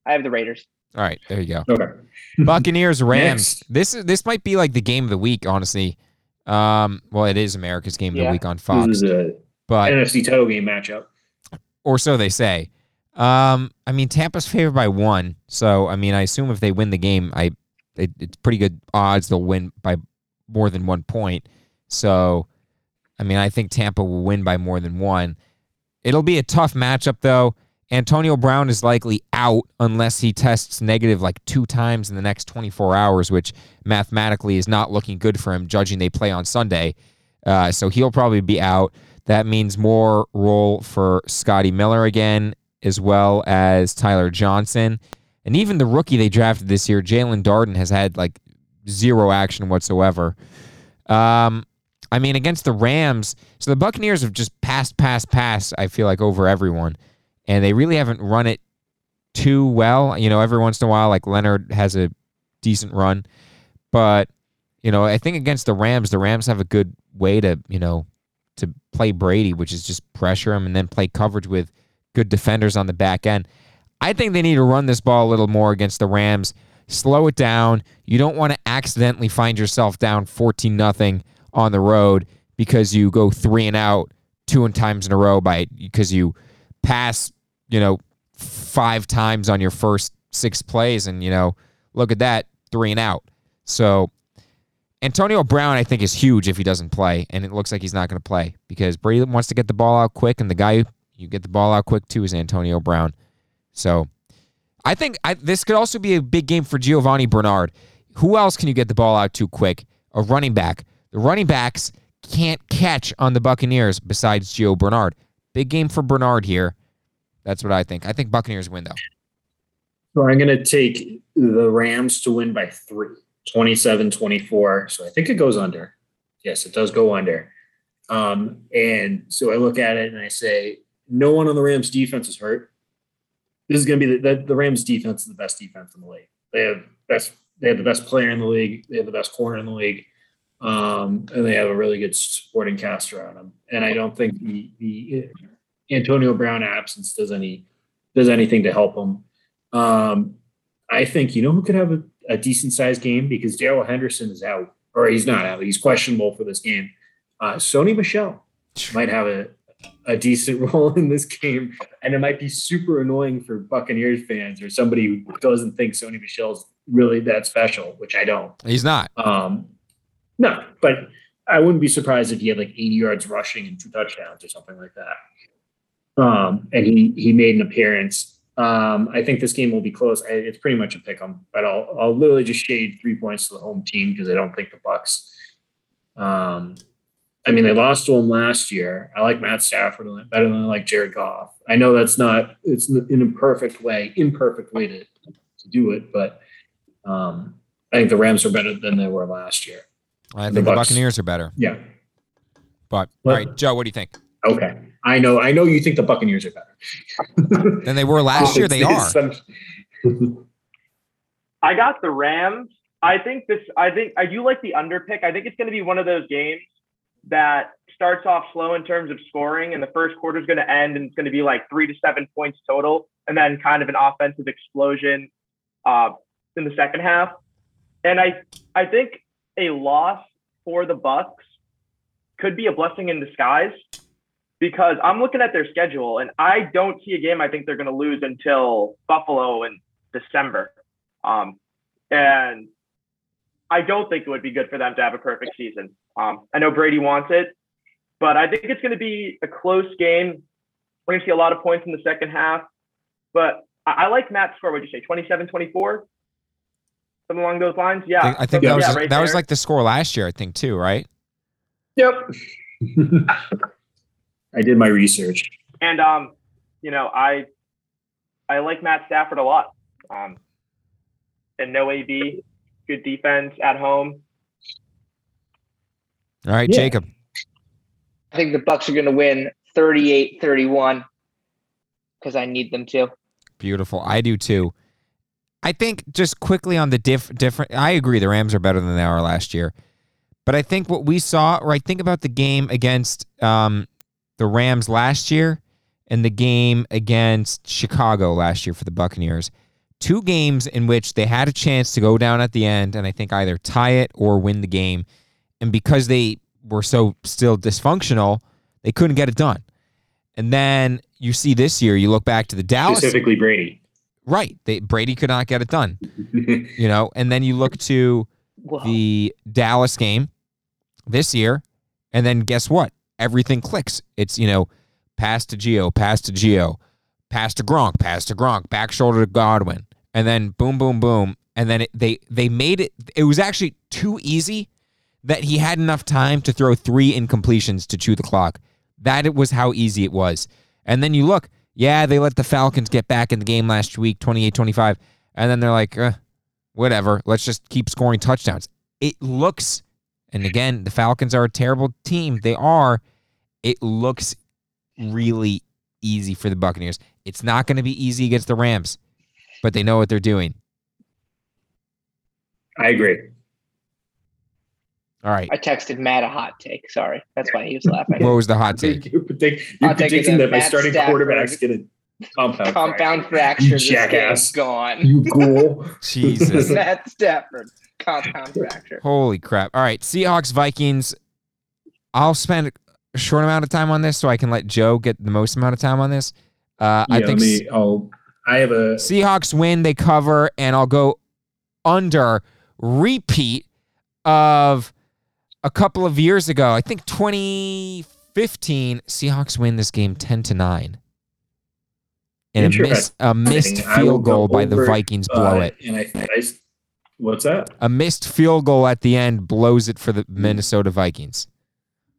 I have the Raiders. All right, there you go. Okay. (laughs) Buccaneers, Rams. Next. This this might be like the game of the week, honestly. Um, well, it is America's game of the week on This Fox, is a but NFC title game matchup. or so they say. Um, I mean, Tampa's favored by one, so I mean, I assume if they win the game, I it, it's pretty good odds they'll win by more than one point. So, I mean, I think Tampa will win by more than one. It'll be a tough matchup, though. Antonio Brown is likely out unless he tests negative like two times in the next 24 hours, which mathematically is not looking good for him, judging they play on Sunday. Uh, so he'll probably be out. That means more role for Scotty Miller again, as well as Tyler Johnson. And even the rookie they drafted this year, Jaelon Darden, has had like zero action whatsoever. Um, I mean, against the Rams, so the Buccaneers have just passed, passed, passed, I feel like, over everyone. And they really haven't run it too well. You know, every once in a while, like Leonard has a decent run. But, you know, I think against the Rams, the Rams have a good way to, you know, to play Brady, which is just pressure him and then play coverage with good defenders on the back end. I think they need to run this ball a little more against the Rams. Slow it down. You don't want to accidentally find yourself down 14 nothing on the road because you go three and out two and times in a row by because you pass, you know, five times on your first six plays and you know, look at that, three and out. So Antonio Brown, I think, is huge if he doesn't play, and it looks like he's not going to play because Brady wants to get the ball out quick, and the guy you get the ball out quick too is Antonio Brown. So I think I, this could also be a big game for Giovani Bernard. Who else can you get the ball out too quick? A running back. The running backs can't catch on the Buccaneers besides Gio Bernard. Big game for Bernard here. That's what I think. I think Buccaneers win though. So I'm going to take the Rams to win by three, 27 24. So I think it goes under. Yes, it does go under. Um, and so I look at it and I say, no one on the Rams defense is hurt. This is going to be the, the, the Rams defense is the best defense in the league. They have best, they have the best player in the league. They have the best corner in the league. Um, and they have a really good supporting cast around them. And I don't think the, the Antonio Brown absence does any, does anything to help them. Um, I think you know who could have a, a decent sized game because Darrell Henderson is out, or he's not out. He's questionable for this game. Uh, Sony Michel might have a, a decent (laughs) role in this game, and it might be super annoying for Buccaneers fans or somebody who doesn't think Sony Michel's really that special, which I don't. He's not. Um, no, but I wouldn't be surprised if he had like 80 yards rushing and two touchdowns or something like that. Um, and he he made an appearance. Um, I think this game will be close. I, it's pretty much a pick 'em, but I'll I'll literally just shade three points to the home team because I don't think the Bucks. Um, I mean, they lost to him last year. I like Matt Stafford better than I like Jared Goff. I know that's not it's an imperfect way, imperfect way to to do it, but um, I think the Rams are better than they were last year. I think the, Bucks. Buccaneers are better. Yeah. But Well- all right, Joe, what do you think? Okay. I know. I know you think the Buccaneers are better. (laughs) Than they were last year. They (laughs) are. Some- I got the Rams. I think this. I think I do like the under pick. I think it's going to be one of those games that starts off slow in terms of scoring, and the first quarter is going to end, and it's going to be like three to seven points total, and then kind of an offensive explosion uh, in the second half. And I, I think a loss for the Bucks could be a blessing in disguise because I'm looking at their schedule, and I don't see a game I think they're going to lose until Buffalo in December. Um, and I don't think it would be good for them to have a perfect season. Um, I know Brady wants it, but I think it's going to be a close game. We're going to see a lot of points in the second half. But I, I like Matt's score. Would you say 27 24? Something along those lines? Yeah. I think, I think So, that was yeah, right that was like the score last year, I think too, right? Yep. (laughs) I did my research. And um, you know, I I like Matt Stafford a lot. Um, and no AB, good defense at home. All right, Yeah. Jacob. I think the Bucks are going to win 38-31 because I need them to. Beautiful. I do too. I think just quickly on the diff different I agree the Rams are better than they are last year. But I think what we saw, right, think about the game against um, the Rams last year and the game against Chicago last year for the Buccaneers. Two games in which they had a chance to go down at the end and I think either tie it or win the game. And because they were so still dysfunctional, they couldn't get it done. And then you see this year, you look back to the Dallas Specifically Brady. Right. They, Brady could not get it done, (laughs) you know. And then you look to Whoa. the Dallas game this year, and then guess what? Everything clicks. It's, you know, pass to Gio, pass to Gio, pass to Gronk, pass to Gronk, back shoulder to Godwin, and then boom, boom, boom. And then it, they they made it. It was actually too easy that he had enough time to throw three incompletions to chew the clock. That it was how easy it was. And then you look, yeah, they let the Falcons get back in the game last week, 28-25, and then they're like, uh, whatever, let's just keep scoring touchdowns. It looks, and again, the Falcons are a terrible team. They are. It looks really easy for the Buccaneers. It's not going to be easy against the Rams, but they know what they're doing. I agree. All right. I texted Matt a hot take. Sorry. That's why he was laughing. What was the hot (laughs) take? You're predict- you're I'll take predicting that that my starting Stafford- quarterback's going to compound. (laughs) Compound fracture. fracture. You jackass. Gone. You (laughs) ghoul. Jesus. Matt Stafford. Compound fracture. Holy crap. All right. Seahawks, Vikings. I'll spend a short amount of time on this so I can let Joe get the most amount of time on this. Uh, I think me, I'll, I have a Seahawks win, they cover, and I'll go under repeat of a couple of years ago. I think 2015, Seahawks win this game 10 to 9. And a, miss, a missed field goal go by the Vikings blow uh, it. And I, I, what's that? A missed field goal at the end blows it for the Minnesota Vikings.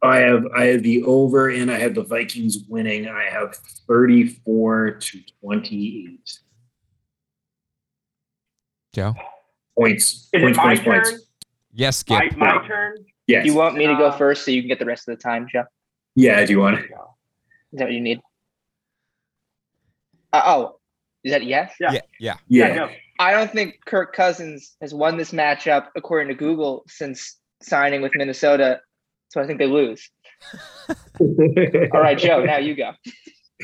I have I have the over and I have the Vikings winning. I have 34 to 28 Joe? points. Is it points, my points, turn? points. Yes, Skip. My, my turn. Yes. You want me to go Uh, first so you can get the rest of the time, Joe? yeah, do you want it? Is that what you need? Uh, oh, is that yes? Yeah. yeah. yeah. Yeah. no. I don't think Kirk Cousins has won this matchup according to Google since signing with Minnesota. So I think they lose. (laughs) All right, Joe, now you go.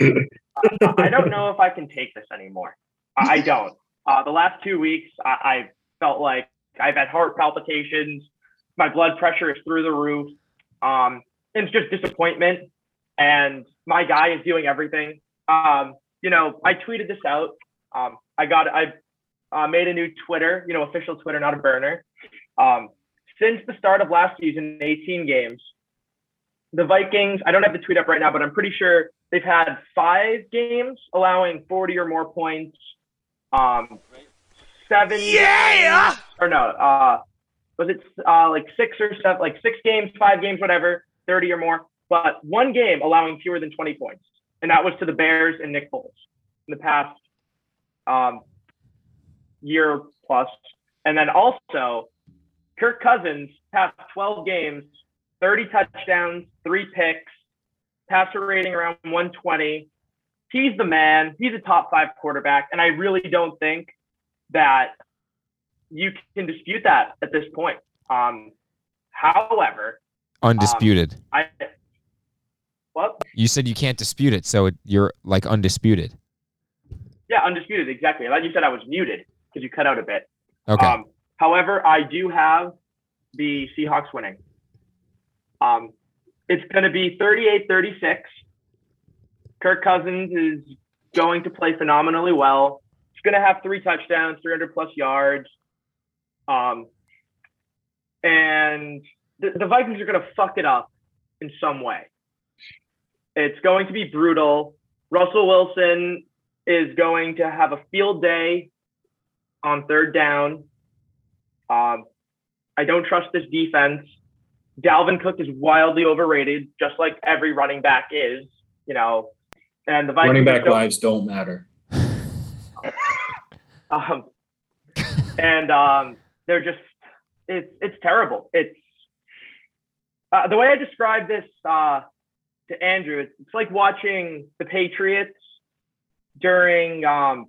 I don't know if I can take this anymore. I don't. Uh, the last two weeks, I, I felt like I've had heart palpitations. My blood pressure is through the roof. Um, it's just disappointment. And my guy is doing everything. Um, you know, I tweeted this out. Um, I got, I uh, made a new Twitter, you know, official Twitter, not a burner. Um, since the start of last season, 18 games, the Vikings, I don't have the tweet up right now, but I'm pretty sure they've had five games allowing 40 or more points. Um, seven. Yeah. or no, uh, was it uh, like six or seven, like six games, five games, whatever, 30 or more, but one game allowing fewer than 20 points. And that was to the Bears and Nick Foles in the past um, year plus. And then also, Kirk Cousins, past 12 games, 30 touchdowns, three picks, passer rating around 120. He's the man. He's a top five quarterback. And I really don't think that you can dispute that at this point. Um, however, Undisputed. I what? you said you can't dispute it, so it, you're like undisputed. Yeah, undisputed. Exactly. I thought you said I was muted because you cut out a bit. Okay. Um, however, I do have the Seahawks winning. Um, it's going to be 38 36. Kirk Cousins is going to play phenomenally well. He's going to have three touchdowns, 300 plus yards. Um, and the, the Vikings are going to fuck it up in some way. It's going to be brutal. Russell Wilson is going to have a field day on third down. Um, I don't trust this defense. Dalvin Cook is wildly overrated, just like every running back is. You know, and the Vikings Running back don't- lives don't matter. (laughs) um, and um, they're just it's it's terrible. It's uh, the way I describe this uh, to Andrew. It's, it's like watching the Patriots during um,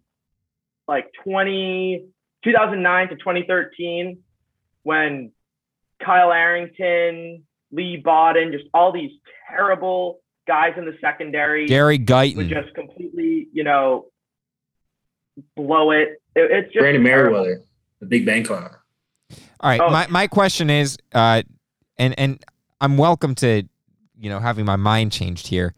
like 20, 2009 to 2013 when Kyle Arrington, Leigh Bodden, just all these terrible guys in the secondary Gary would just completely, you know, blow it. It- it's just Brandon terrible. Meriweather, the Big Bang Clown. All right. Oh. My my question is, uh, and and I'm welcome to, you know, having my mind changed here.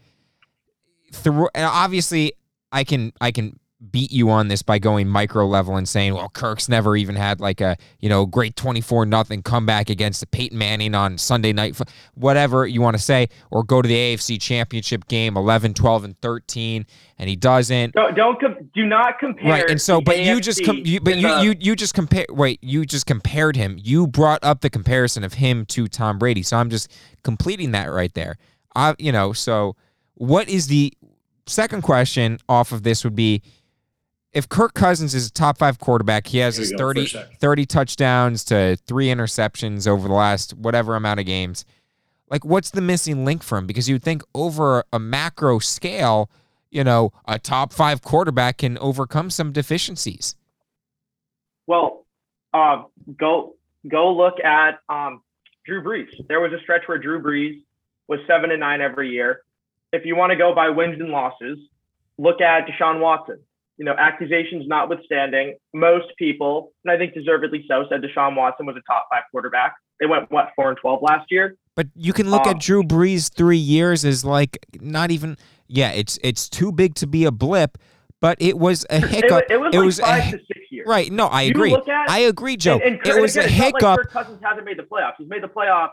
Through and obviously, I can I can beat you on this by going micro level and saying, well, Kirk's never even had like a you know great 24 nothing comeback against the Peyton Manning on Sunday night, whatever you want to say, or go to the AFC Championship game 11, 12, and 13, and he doesn't. Don't don't com- do not compare. Right, and so, but you just, com- you, but you, the- you, you just compare. Wait, you just compared him. You brought up the comparison of him to Tom Brady. So I'm just completing that right there. I, you know, so what is the second question off of this would be if Kirk Cousins is a top five quarterback, he has his we go, 30, 30 touchdowns to three interceptions over the last whatever amount of games. Like, what's the missing link for him? Because you'd think over a macro scale, you know, a top five quarterback can overcome some deficiencies. well, uh, go go look at um, Drew Brees. There was a stretch where Drew Brees was seven and nine every year. If you want to go by wins and losses, look at Deshaun Watson. You know, accusations notwithstanding, most people, and I think deservedly so, said Deshaun Watson was a top five quarterback. They went what four and twelve last year. But you can look Um, at Drew Brees three years as like not even yeah, it's it's too big to be a blip, but it was a hiccup. wa- it was it like was a five hi- to six years. right. No, I You agree. at- I agree, Joe. And, and it was a again, not hiccup. Like Kirk Cousins hasn't made the playoffs. He's made the playoffs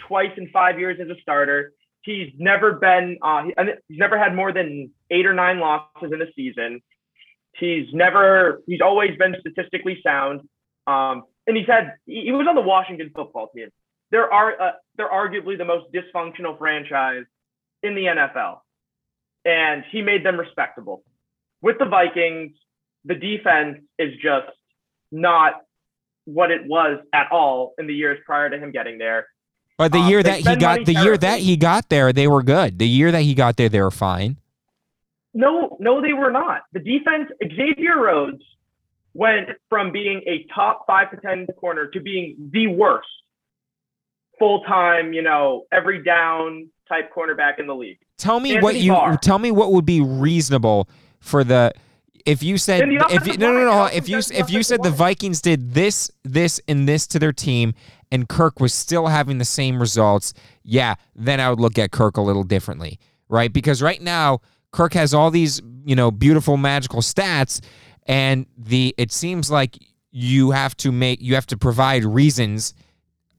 twice in five years as a starter. He's never been. Uh, he- he's never had more than eight or nine losses in a season. He's never. He's always been statistically sound. Um, and he's had. He was on the Washington football team. There are. Uh, they're arguably the most dysfunctional franchise in the NFL, and he made them respectable. With the Vikings, the defense is just not what it was at all in the years prior to him getting there. But the uh, year they that he got the year that he got there, they were good. The year that he got there, they were fine. No, no, they were not. The defense, Xavier Rhodes went from being a top five to 10 corner to being the worst full time, you know, every down type cornerback in the league. Tell me what you Barr. tell me what would be reasonable for the if you said if you, no no no if you if you said the. Vikings did this this and this to their team and Kirk was still having the same results, yeah, then I would look at Kirk a little differently, right? Because right now Kirk has all these, you know, beautiful magical stats and the it seems like you have to make you have to provide reasons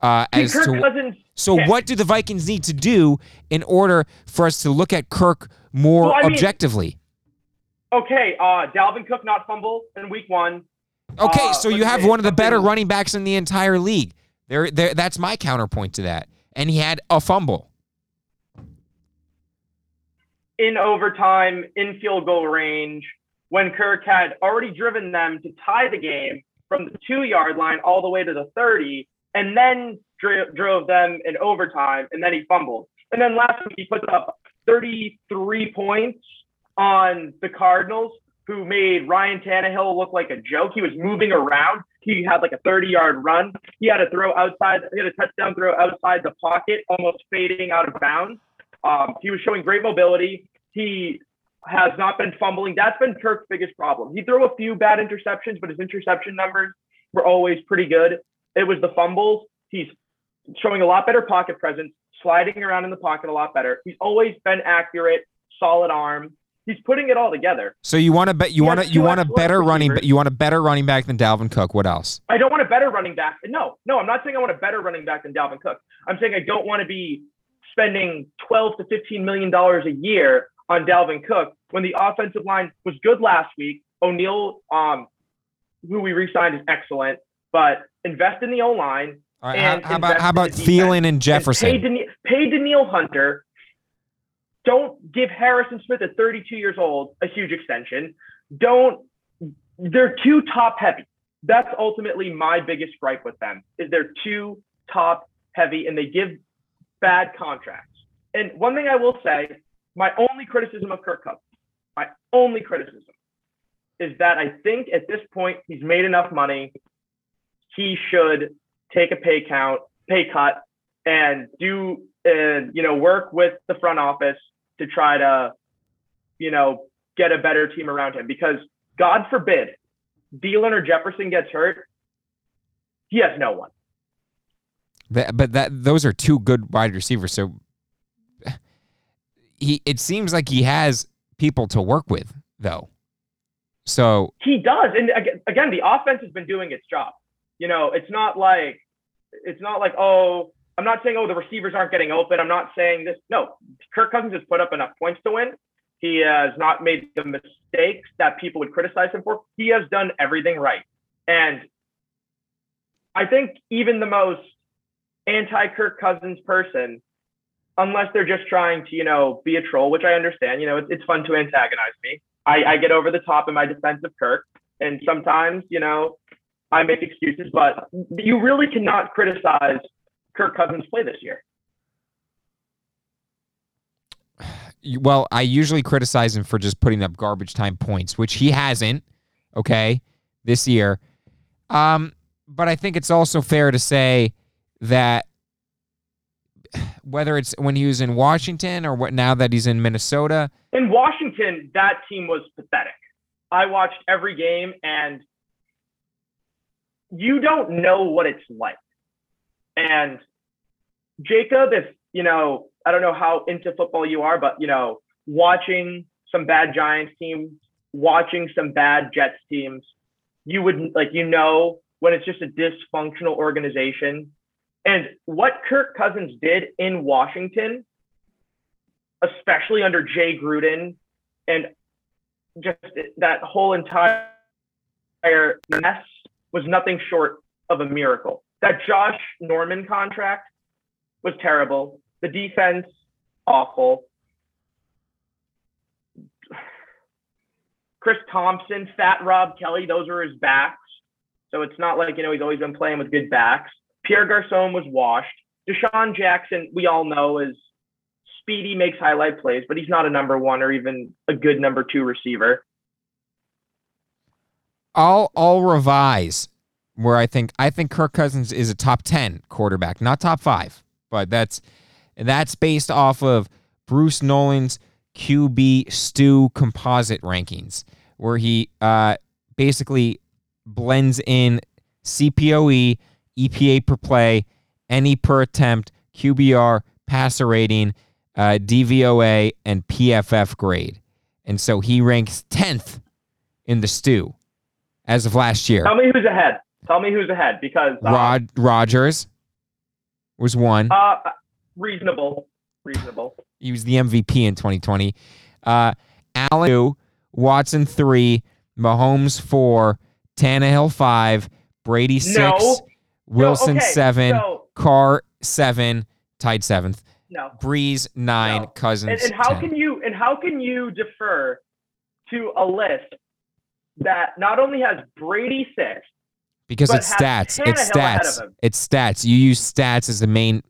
uh, as Kirk to Cousins, so what do the Vikings need to do in order for us to look at Kirk more Well, I mean- objectively? okay, uh, Dalvin Cook not fumble in week one. Okay, uh, so you have one of the better running backs in the entire league. There, there. That's my counterpoint to that. And he had a fumble. In overtime, in field goal range, when Kirk had already driven them to tie the game from the two yard line all the way to the 30, and then dro- drove them in overtime, and then he fumbled. And then last week, he put up 33 points on the Cardinals, who who made Ryan Tannehill look like a joke. He was moving around. He had like a 30 yard run. He had a throw outside, he had a touchdown throw outside the pocket, almost fading out of bounds. Um, he was showing great mobility. He has not been fumbling. That's been Kirk's biggest problem. He threw a few bad interceptions, but his interception numbers were always pretty good. It was the fumbles. He's showing a lot better pocket presence, sliding around in the pocket a lot better. He's always been accurate, solid arm. He's putting it all together. So you want to bet you want to you want a better running you want a better running back than Dalvin Cook. What else? I don't want a better running back. No, no, I'm not saying I want a better running back than Dalvin Cook. I'm saying I don't want to be spending 12 to 15 million dollars a year on Dalvin Cook when the offensive line was good last week. O'Neill, um, who we re-signed, is excellent, but invest in the O line. Right, And how, how about how about Thielen and And Jefferson? pay, Danielle, pay Danielle Hunter. Don't give Harrison Smith at 32 years old a huge extension. Don't. They're too top heavy. That's ultimately my biggest gripe with them. Is they're too top heavy and they give bad contracts. And one thing I will say, my only criticism of Kirk Cousins, my only criticism, is that I think at this point he's made enough money. He should take a pay count, pay cut, and do uh, you know work with the front office to try to you know get a better team around him because God forbid Thielen or Jefferson gets hurt, he has no one. That- but that those are two good wide receivers. So he it seems like he has people to work with though. So He does, and again, the offense has been doing its job. You know, it's not like it's not like oh, I'm not saying oh the receivers aren't getting open. I'm not saying this. No, Kirk Cousins has put up enough points to win. He has not made the mistakes that people would criticize him for. He has done everything right, and I think even the most anti Kirk Cousins person, unless they're just trying to you know be a troll, which I understand. You know, it's, it's fun to antagonize me. I, I get over the top in my defense of Kirk, and sometimes, you know, I make excuses, but you really cannot criticize Kirk Cousins' play this year. well, I usually criticize him for just putting up garbage time points, which he hasn't, okay, this year. Um, but I think it's also fair to say that whether it's when he was in Washington or what now that he's in Minnesota, In Washington, that team was pathetic. I watched every game, and you don't know what it's like. And Jacob, if you know, I don't know how into football you are, but you know, watching some bad Giants teams, watching some bad Jets teams, you wouldn't like you know when it's just a dysfunctional organization. And what Kirk Cousins did in Washington, especially under Jay Gruden, and just that whole entire mess was nothing short of a miracle. That Josh Norman contract was terrible. The defense, awful. Chris Thompson, Fat Rob Kelley, those are his backs. So it's not like, you know, he's always been playing with good backs. Pierre Garcon was washed. DeSean Jackson, we all know, is speedy, makes highlight plays, but he's not a number one or even a good number two receiver. I'll I'll revise where I think I think Kirk Cousins is a top 10 quarterback, not top 5. But that's that's based off of Bruce Nolan's QB Stew composite rankings where he uh, basically blends in CPOE, EPA per play, any per attempt, QBR, passer rating, uh, DVOA, and PFF grade. And so he ranks 10th in the stew as of last year. Tell me who's ahead. Tell me who's ahead because uh, Rod Rodgers was one. uh, reasonable, reasonable. He was the MVP in 2020. Uh, Allen two, Watson three, Mahomes four, Tannehill five, Brady six, No. Wilson okay, seven, so- Carr seven, tied seventh, No. Brees nine, No. Cousins And, and how 10. can you and how can you defer to a list that not only has Brady six, because it's stats. It's Tannehill stats. It's stats. You use stats as the main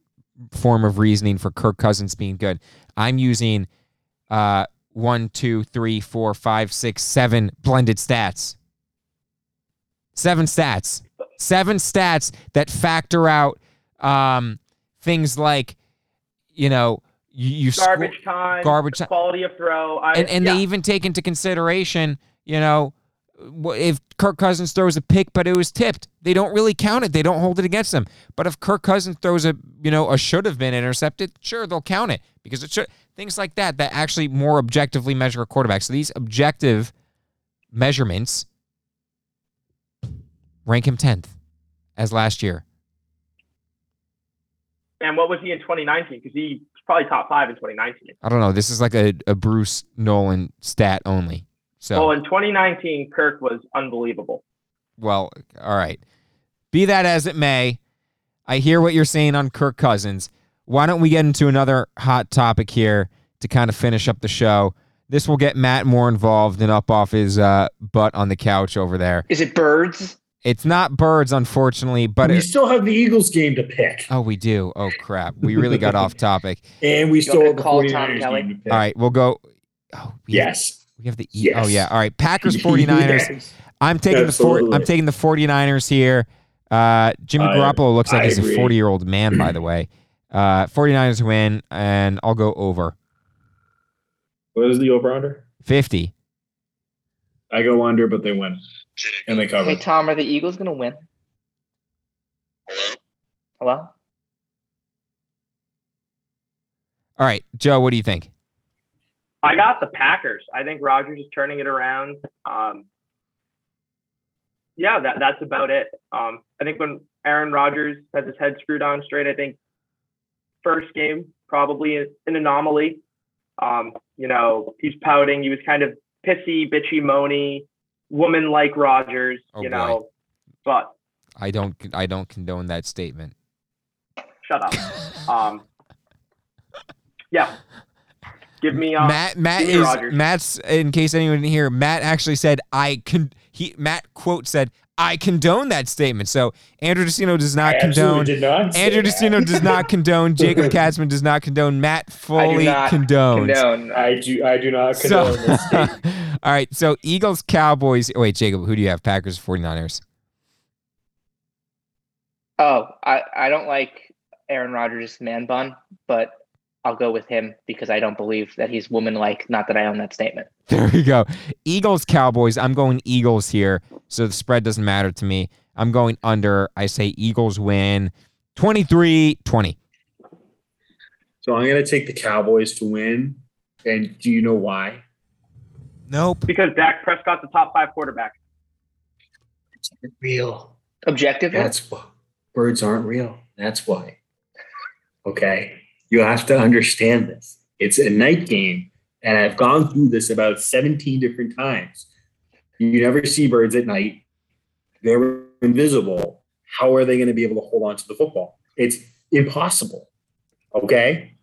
form of reasoning for Kirk Cousins being good. I'm using uh, one, two, three, four, five, six, seven blended stats. Seven stats. Seven stats that factor out um, things like, you know, you, Garbage time, garbage time. quality of throw. I, and and yeah. they even take into consideration, you know, if Kirk Cousins throws a pick but it was tipped, they don't really count it. They don't hold it against them. But if Kirk Cousins throws a, you know, a should have been intercepted, sure they'll count it because it should. Things like that that actually more objectively measure a quarterback. So these objective measurements rank him tenth as last year. and what was he in 2019? Because he was probably top five in 2019. I don't know. This is like a, a Bruce Nolan stat only. So Well, in 2019, Kirk was unbelievable. Well, all right. Be that as it may, I hear what you're saying on Kirk Cousins. Why don't we get into another hot topic here to kind of finish up the show? This will get Matt more involved and up off his uh, butt on the couch over there. Is it birds? It's not birds, unfortunately, but we it, still have the Eagles game to pick, oh, we do. Oh crap, we really got off topic. (laughs) and we You still want have to the call Tom Kelly? game to pick. All right, we'll go. Oh, we have, Yes. we have the E. Oh yeah. All right, Packers 49ers. (laughs) Yes. I'm taking the four, I'm taking the 49ers here. Uh, Jimmy I- Garoppolo looks like I he's a 40 year old man, by the way. Uh, 49ers win, and I'll go over What is the over under? 50. I go under, but they win, and they cover. Hey Tom, are the Eagles gonna win? Hello? Hello? All right, Joe, what do you think? I got the Packers. I think Rodgers is turning it around. Um, yeah, that, that's about it. Um, I think when Aaron Rodgers has his head screwed on straight, I think first game probably an anomaly. Um, you know, he's pouting. He was kind of pissy, bitchy, moany, woman like Rodgers, Oh, you boy. know, but I don't I don't condone that statement. shut up. (laughs) um, yeah, give me um, Matt Matt is Rodgers. Matt's in case anyone didn't hear, Matt actually said I can he Matt quote said I condone that statement. So Andrew DeCino does not I condone did not. say Andrew that. DeCino does not condone. Jacob (laughs) Katzman does not condone. Matt I fully condones. condone. I do. I do not So, condone this (laughs) all right. So Eagles, Cowboys. Wait, Jacob, who do you have? Packers, 49ers. Oh, I, I don't like Aaron Rodgers' man bun, but I'll go with him because I don't believe that he's woman like. Not that I own that statement. (laughs) There we go. Eagles, Cowboys. I'm going Eagles here. So the spread doesn't matter to me. I'm going under. I say Eagles win 23 20. So I'm going to take the Cowboys to win. And do you know why? Nope. because Dak Prescott's the top five quarterback. It's not real. Objective? That's why birds aren't real. That's why. Okay. You have to understand this. It's a night game. And I've gone through this about 17 different times. You never see birds at night. They're invisible. How are they going to be able to hold on to the football? It's impossible. Okay.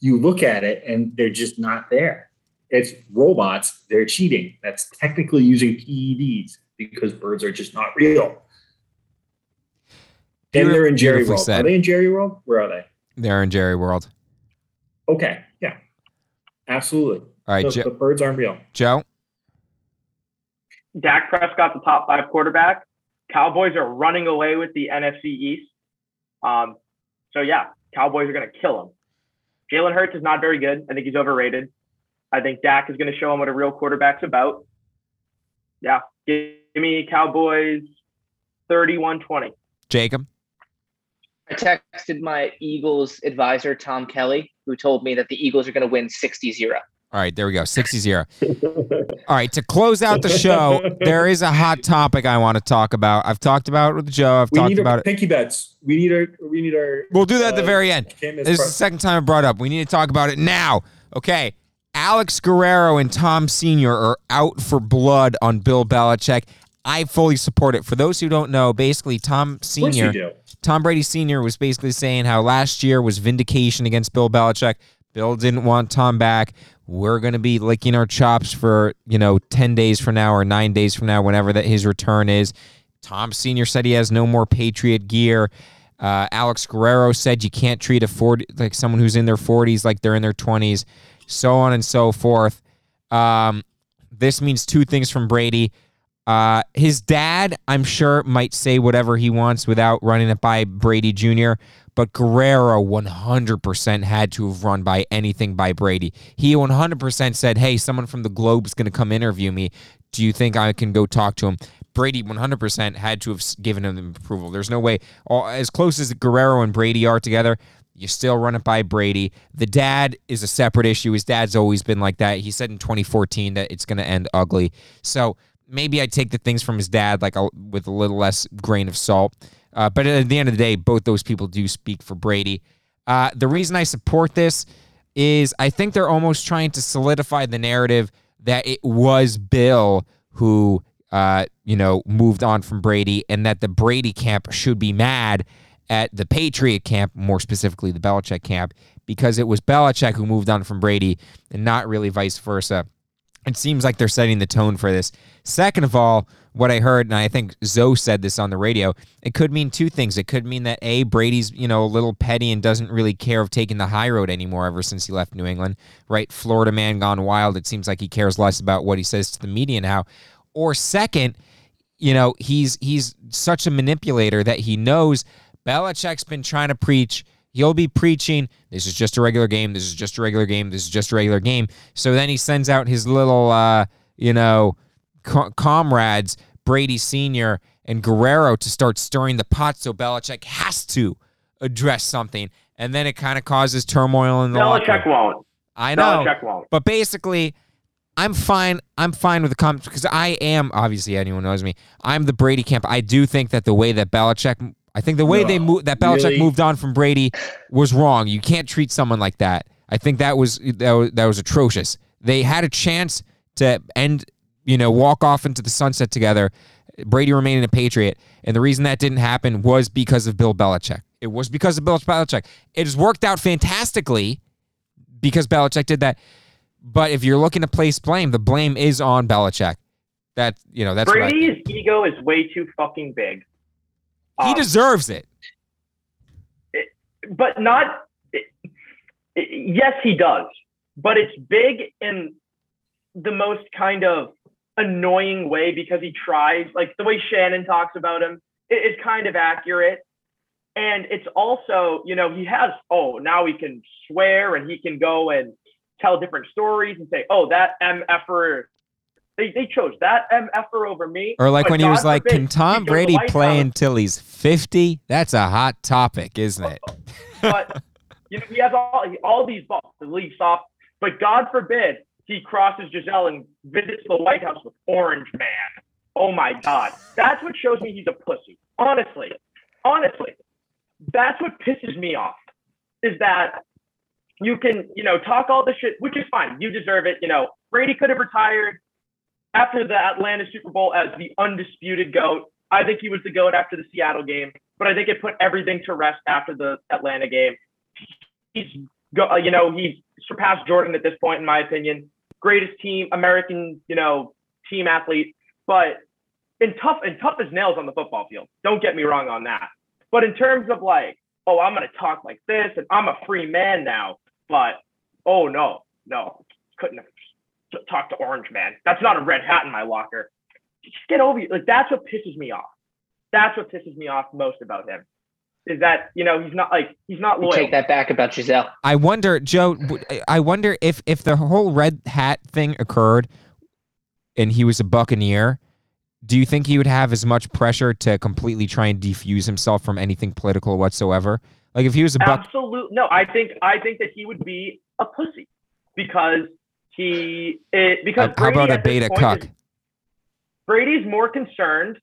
You look at it and they're just not there. It's robots. They're cheating. That's technically using PEDs because birds are just not real. And they're in Jerry World. said. Are they in Jerry World? Where are they? They're in Jerry World. Okay. Yeah. Absolutely. All right, the, Jo- the birds aren't real. Joe. Dak Prescott, the top five quarterback. Cowboys are running away with the NFC East. Um, so yeah, Cowboys are going to kill him. Jalen Hurts is not very good. I think he's overrated. I think Dak is going to show him what a real quarterback's about. Yeah, give me Cowboys 31-20. Jacob. I texted my Eagles advisor Tom Kelly, who told me that the Eagles are going to win 60-0. All right, there we go. 60 0. All right, to close out the show, there is a hot topic I want to talk about. I've talked about it with Joe. I've we talked need about our it. pinky bets. We need our. We need our. We'll do that at the uh, very end. This is the second time I brought up. We need to talk about it now. Okay. Alex Guerrero and Tom Sr. are out for blood on Bill Belichick. I fully support it. For those who don't know, basically Tom Of course you Sr. Tom Brady Sr. was basically saying how last year was vindication against Bill Belichick. Bill didn't want Tom back. We're going to be licking our chops for, you know, 10 days from now or nine days from now, whenever that his return is. Tom Sr. said he has no more Patriot gear. Uh, Alex Guerrero said you can't treat a 40, like someone who's in their 40s like they're in their 20s, so on and so forth. Um, this means two things from Brady. Uh, his dad, I'm sure, might say whatever he wants without running it by Brady Jr., but Guerrero 100% had to have run by anything by Brady. He 100% said, Hey, someone from the Globe is going to come interview me. Do you think I can go talk to him? Brady 100% had to have given him approval. There's no way, as close as Guerrero and Brady are together, you still run it by Brady. The dad is a separate issue. His dad's always been like that. He said in 2014 that it's going to end ugly. So maybe I take the things from his dad like a, with a little less grain of salt. Uh, but at the end of the day, both those people do speak for Brady. Uh, the reason I support this is I think they're almost trying to solidify the narrative that it was Bill who, uh, you know, moved on from Brady and that the Brady camp should be mad at the Patriot camp, more specifically the Belichick camp, because it was Belichick who moved on from Brady and not really vice versa. It seems like they're setting the tone for this. Second of all, what I heard, and I think Zoe said this on the radio, it could mean two things. It could mean that A, Brady's, you know, a little petty and doesn't really care of taking the high road anymore ever since he left New England, right? Florida man gone wild. It seems like he cares less about what he says to the media now. Or second, you know, he's he's such a manipulator that he knows Belichick's been trying to preach he'll be preaching this is just a regular game this is just a regular game this is just a regular game so then he sends out his little uh, you know co- comrades brady senior and guerrero to start stirring the pot so Belichick has to address something and then it kind of causes turmoil in the Belichick won't I know Belichick won't but basically I'm fine. I'm fine with the comments because I am obviously anyone knows me. I'm the Brady camp. I do think that the way that Belichick I think the way No, they moved that Belichick really? moved on from Brady was wrong. You can't treat someone like that. I think that was that was, that was atrocious. They had a chance to end, you know, walk off into the sunset together. Brady remaining a Patriot, and the reason that didn't happen was because of Bill Belichick. It was because of Bill Belichick. It has worked out fantastically because Belichick did that. But if you're looking to place blame, the blame is on Belichick. That you know that's what I. Brady's ego is way too fucking big. He Um, deserves it. but not. yes, he does, but it's big in the most kind of annoying way because he tries. Like the way Shannon talks about him, it, it's kind of accurate. And it's also, you know, he has, oh, now he can swear and he can go and tell different stories and say, oh, that MFer, they, they chose that MFer over me. Or like when he God was like, forbid "Can Tom Brady play House until he's 50?" That's a hot topic, isn't it? (laughs) but you know, he has all all these balls, the league off. But God forbid he crosses Gisele and visits the White House with Orange Man. Oh my God, that's what shows me he's a pussy. Honestly, honestly, that's what pisses me off. Is that you can you know talk all the shit, which is fine. You deserve it. You know, Brady could have retired after the Atlanta Super Bowl as the undisputed goat. I think he was the goat after the Seattle game, but I think it put everything to rest after the Atlanta game. He's uh, you know, he's surpassed Jordan at this point, in my opinion. Greatest team, American, you know, team athlete, but in tough and tough as nails on the football field. Don't get me wrong on that. But in terms of like, oh, I'm gonna talk like this, and I'm a free man now, but oh no, no, couldn't have talked to Orange Man. That's not a red hat in my locker. Just get over you. Like that's what pisses me off. That's what pisses me off most about him. Is that you know he's not like he's not You loyal. take that back about Gisele. I wonder, Joe. I wonder if if the whole red hat thing occurred, and he was a Buccaneer. Do you think he would have as much pressure to completely try and defuse himself from anything political whatsoever? Like if he was a Buck, Absolute. No, I think I think that he would be a pussy because he it, because how about a beta point cuck? is- Brady's more concerned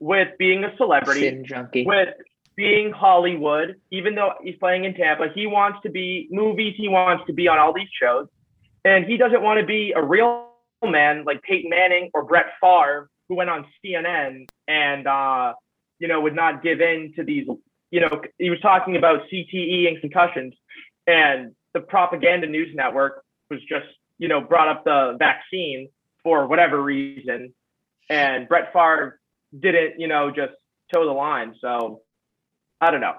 with being a celebrity Sin junkie. with being Hollywood, even though he's playing in Tampa, he wants to be movies, he wants to be on all these shows. And he doesn't want to be a real man like Peyton Manning or Brett Favre, who went on CNN and, uh, you know, would not give in to these, you know, he was talking about CTE and concussions. And the propaganda news network was just, you know, brought up the vaccine for whatever reason. And Brett Favre didn't, you know, just toe the line. So I don't know.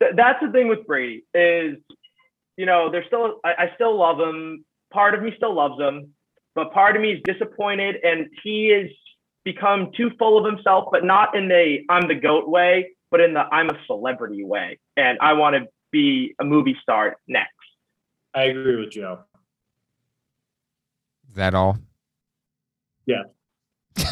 Th- that's the thing with Brady is, you know, there's still I, I still love him. Part of me still loves him, but part of me is disappointed, and he is become too full of himself, but not in the I'm the goat way, but in the I'm a celebrity way, and I want to be a movie star next. I agree with Joe. That all? Yeah. (laughs)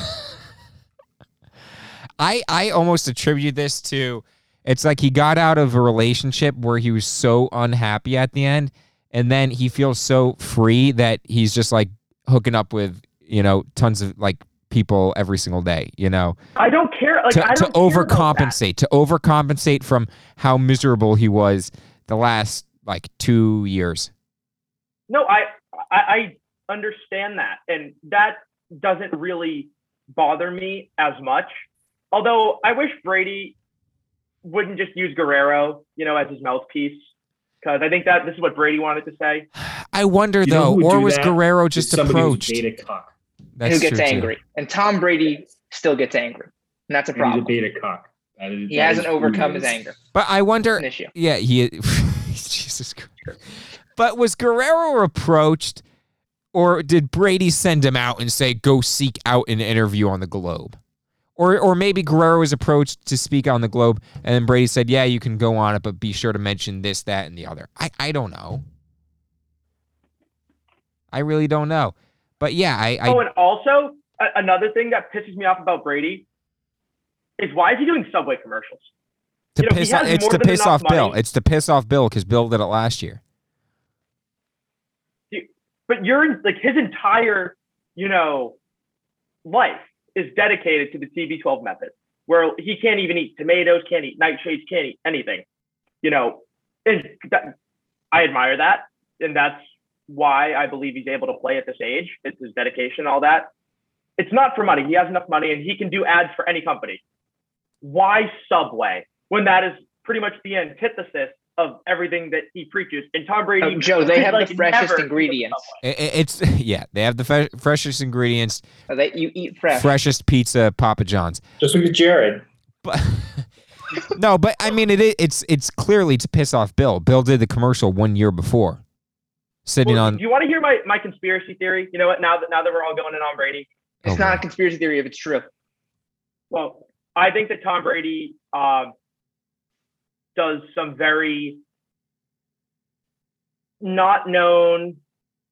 I I almost attribute this to it's like he got out of a relationship where he was so unhappy at the end and then he feels so free that he's just like hooking up with, you know, tons of like people every single day, you know. I don't care. Like to, I don't care overcompensate, to overcompensate from how miserable he was the last like 2 years. No, I, I I understand that, and that doesn't really bother me as much. Although I wish Brady wouldn't just use Guerrero, you know, as his mouthpiece, because I think that this is what Brady wanted to say. I wonder You though, or was? Guerrero just somebody who's approached? Beta cock. That's who gets true, too. angry, and Tom Brady still gets angry, and that's a And He's a problem. beta cock. That is- He hasn't overcome his anger. But I wonder An issue. Yeah, he is (laughs) Jesus Christ. But was Guerrero approached or did Brady send him out and say go seek out an interview on the Globe? Or or maybe Guerrero was approached to speak on the Globe and then Brady said, "Yeah, you can go on it, but be sure to mention this, that and the other." I I don't know. I really don't know. But yeah, I, I oh, and also a- another thing that pisses me off about Brady is why is he doing Subway commercials? to you know, piss off, it's to piss off Bill. It's to piss off Bill cuz Bill did it last year. But you're like his entire, you know, life is dedicated to the TB12 method, where he can't even eat tomatoes, can't eat nightshades, can't eat anything. You know, and that, I admire that, and that's why I believe he's able to play at this age. It's his dedication, all that. It's not for money. He has enough money, and he can do ads for any company. Why Subway when that is pretty much the antithesis of everything that he preaches? And Tom Brady, Oh, Joe, they have like, the freshest never eat at ingredients. Subway. I- I- It's (laughs) yeah, they have the fe- freshest ingredients, Uh, That you eat fresh. freshest pizza, Papa John's. Just look at Jared. But (laughs) no, but I mean it. It's it's clearly to piss off Bill. Bill did the commercial one year before, sitting Well, on. Do you want to hear my, my conspiracy theory? You know what? Now that now that we're all going in on Brady, It's Oh, not a conspiracy theory if it's true. well, I think that Tom Brady um, does some very not known,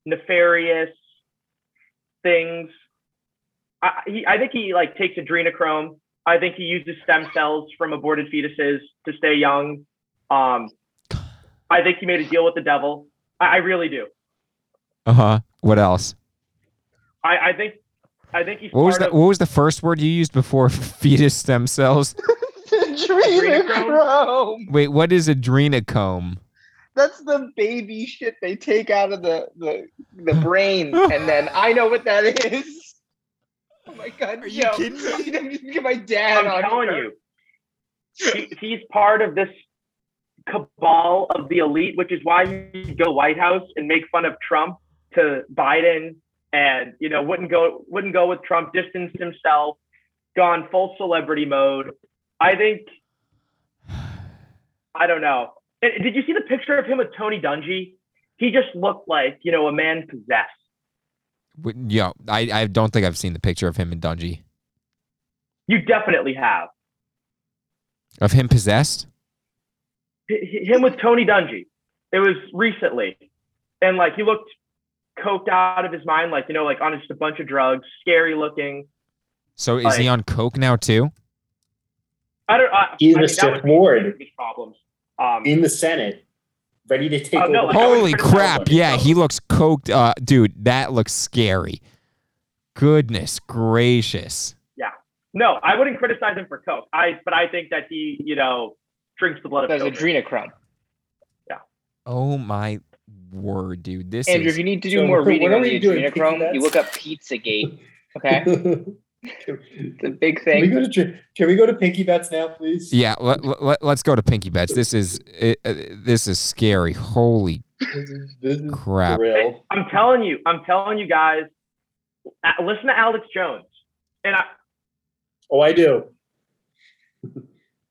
nefarious things. I, he, I think he like takes adrenochrome. I think he uses stem cells from aborted fetuses to stay young. Um, I think he made a deal with the devil. I, I really do. Uh huh. What else? I, I think I think he's What was the of, What was the first word you used before (laughs) fetus stem cells? Adrenochrome. Wait, what is adrenochrome? That's the baby shit they take out of the the, the (laughs) brain, and then I know what that is. Oh my god, Are you Joe. kidding me? (laughs) Get my dad I'm on telling here. you, he, he's part of this cabal of the elite, which is why he'd go White House and make fun of Trump to Biden, and you know wouldn't go wouldn't go with Trump, distanced himself, gone full celebrity mode. I think I don't know. Eh, eh, did you see the picture of him with Tony Dungy? He just looked like you know a man possessed. Yeah, I I don't think I've seen the picture of him in Dungy. You definitely have Of him possessed? H- him with Tony Dungy. It was recently, and like he looked coked out of his mind, like you know, like on just a bunch of drugs, scary looking. So is he on coke now too? I don't. I, He's I the mean, that Sith would be Lord. his problems. Um, in the Senate, ready to take Oh, no, over. like, Holy crap! Yeah, he looks coked. Uh, dude, that looks scary. Goodness gracious. Yeah. No, I wouldn't criticize him for coke. I, but I think that he, you know, drinks the blood of That's adrenochrome. Yeah. Oh my word, dude. This Andrew, if you need to do So, more what reading are on we the doing, adrenochrome, you look up Pizzagate. Okay, can, (laughs) (laughs) it's a big can we thing. go to Can we go to Pinky Bets now, please? yeah. Let, let, us go to Pinky Bets. This is it, uh, this is scary. Holy This is, this is Crap. real. I'm telling you, I'm telling you guys, uh, listen to Alex Jones. And I, Oh, I do.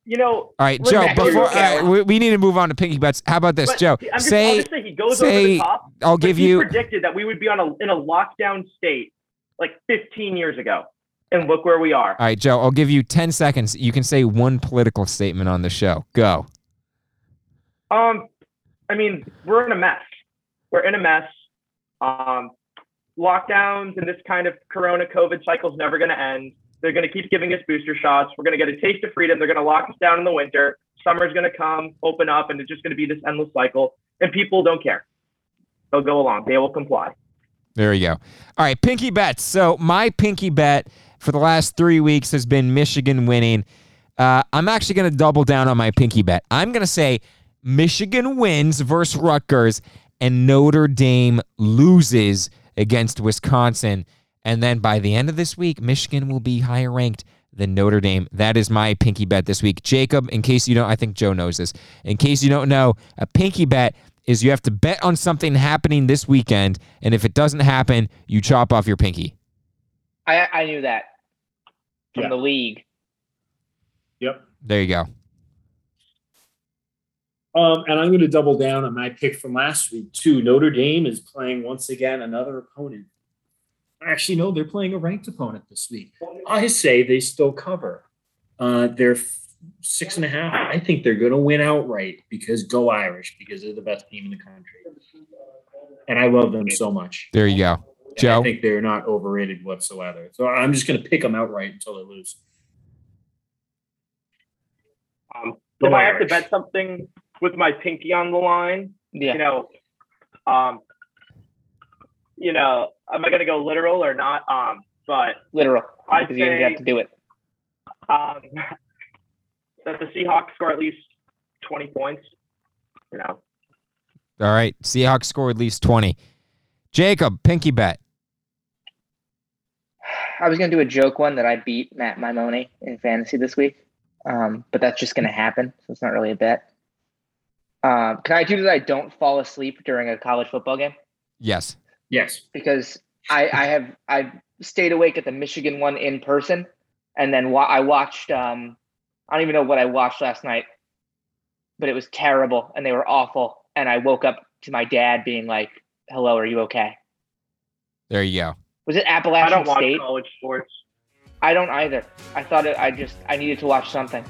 you know, All right, Joe. Before look we, we need to move on to pinky bets. How about this, but Joe? I'm just, say I'll just say he goes over the top. I'll give he you. predicted that we would be on a in a lockdown state like 15 years ago, and look where we are. All right, Joe. I'll give you ten seconds. You can say one political statement on the show. Go. Um, I mean, we're in a mess. We're in a mess. Um, lockdowns and this kind of Corona COVID cycle is never going to end. They're going to keep giving us booster shots. We're going to get a taste of freedom. They're going to lock us down in the winter. Summer's going to come, open up, and it's just going to be this endless cycle. And people don't care. They'll go along. They will comply. There you go. All right, pinky bets. So my pinky bet for the last three weeks has been Michigan winning. Uh, I'm actually going to double down on my pinky bet. I'm going to say Michigan wins versus Rutgers, and Notre Dame loses against Wisconsin. And then by the end of this week, Michigan will be higher ranked than Notre Dame. That is my pinky bet this week. Jacob, in case you don't, I think Joe knows this. In case you don't know, a pinky bet is you have to bet on something happening this weekend, and if it doesn't happen, you chop off your pinky. I I knew that from Yeah. the league. Yep. There you go. Um, and I'm going to double down on my pick from last week too. Notre Dame is playing once again another opponent. Actually, no, they're playing a ranked opponent this week. I say they still cover. Uh, they're six and a half. I think they're going to win outright because go Irish because they're the best team in the country, and I love them so much. There you go. And Joe? I think they're not overrated whatsoever. So I'm just going to pick them outright until they lose. Um, Go if I have to bet something with my pinky on the line, Yeah. you know, um, you know, am I going to go literal or not? Um, but Literal. I'd Because you have to do it. um, (laughs) that the Seahawks score at least 20 points. You know, All right. Seahawks score at least 20. Jacob, pinky bet. I was gonna do a joke one that I beat Matt Maimone in fantasy this week, um, but that's just gonna happen, so it's not really a bet. Um, can I do that? I don't fall asleep during a college football game Yes. Yes. because I, I have I stayed awake at the Michigan one in person, and then wa- I watched. Um, I don't even know what I watched last night, but it was terrible, and they were awful. And I woke up to my dad being like, "Hello, are you okay?" There you go. Was it Appalachian State? I Appalachian don't watch college sports. I don't either. I thought it, I just I needed to watch something.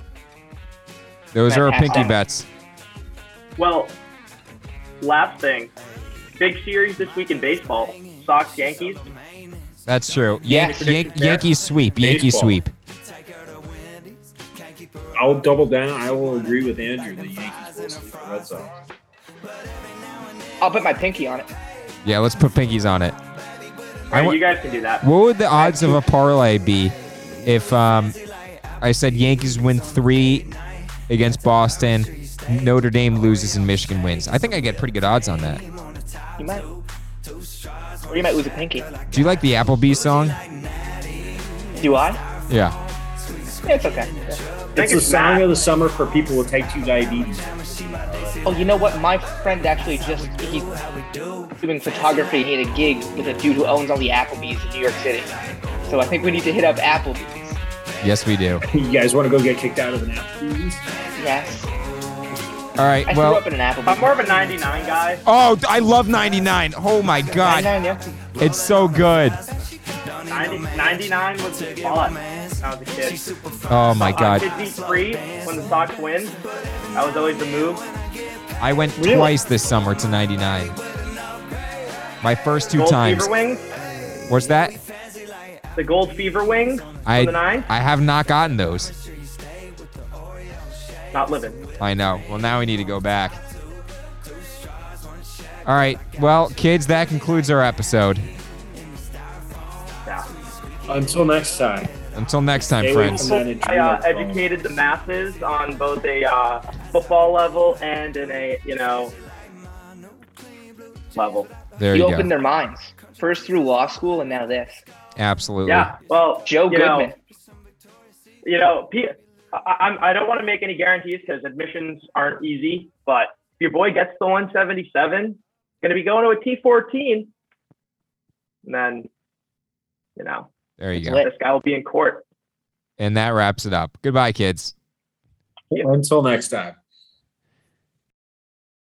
Those are our pinky Fantastic. bets. Well, last thing, big series this week in baseball: Sox Yankees. That's true. Yeah. Yan- Yan- Yankees sweep. Yankees sweep. I'll double down. I will agree with Andrew. The Yankees will sweep the Red Sox. I'll put my pinky on it. Yeah, let's put pinkies on it. I Right, wa- you guys can do that. What would the odds of a parlay be if um, I said Yankees win three against Boston, Notre Dame loses, and Michigan wins? I think I get pretty good odds on that. You might. Or you might lose a pinky. Do you like the Applebee's song? Do I? Yeah. Yeah, it's okay. It's the song of the summer for people with type 2 diabetes. Oh, you know what? My friend actually just he's doing photography. He had a gig with a dude who owns all the Applebee's in New York City. So I think we need to hit up Applebee's. Yes, we do. (laughs) You guys want to go get kicked out of an Applebee's? Yes. All right. I grew Well. up in an Applebee's. I'm more of a 99 guy. Oh, I love 99. Oh my God. 99, yeah. It's so good. 90, 99 was fun I was a kid. Oh my Uh, God. kids eat free when the Sox win. That was always the move. I went Really? twice this summer to 99. My first two Gold times. Fever wings. What's that? The Gold Fever wings I the nine. I have not gotten those. Not living. I know. Well, now we need to go back. All right. Well, kids, that concludes our episode. Yeah. Until next time. Until next time, Stay friends. I uh, educated the masses on both a uh, football level and in a you know level. There You you opened go. their minds. First through law school and now this. Absolutely. Yeah. Well, Joe you know, Goodman. you know, P- I, I'm, I don't want to make any guarantees because admissions aren't easy. But if your boy gets the 177, going to be going to a T14, and then you know There you It's go. lit. this guy will be in court. And that wraps it up. Goodbye, kids. Until next time.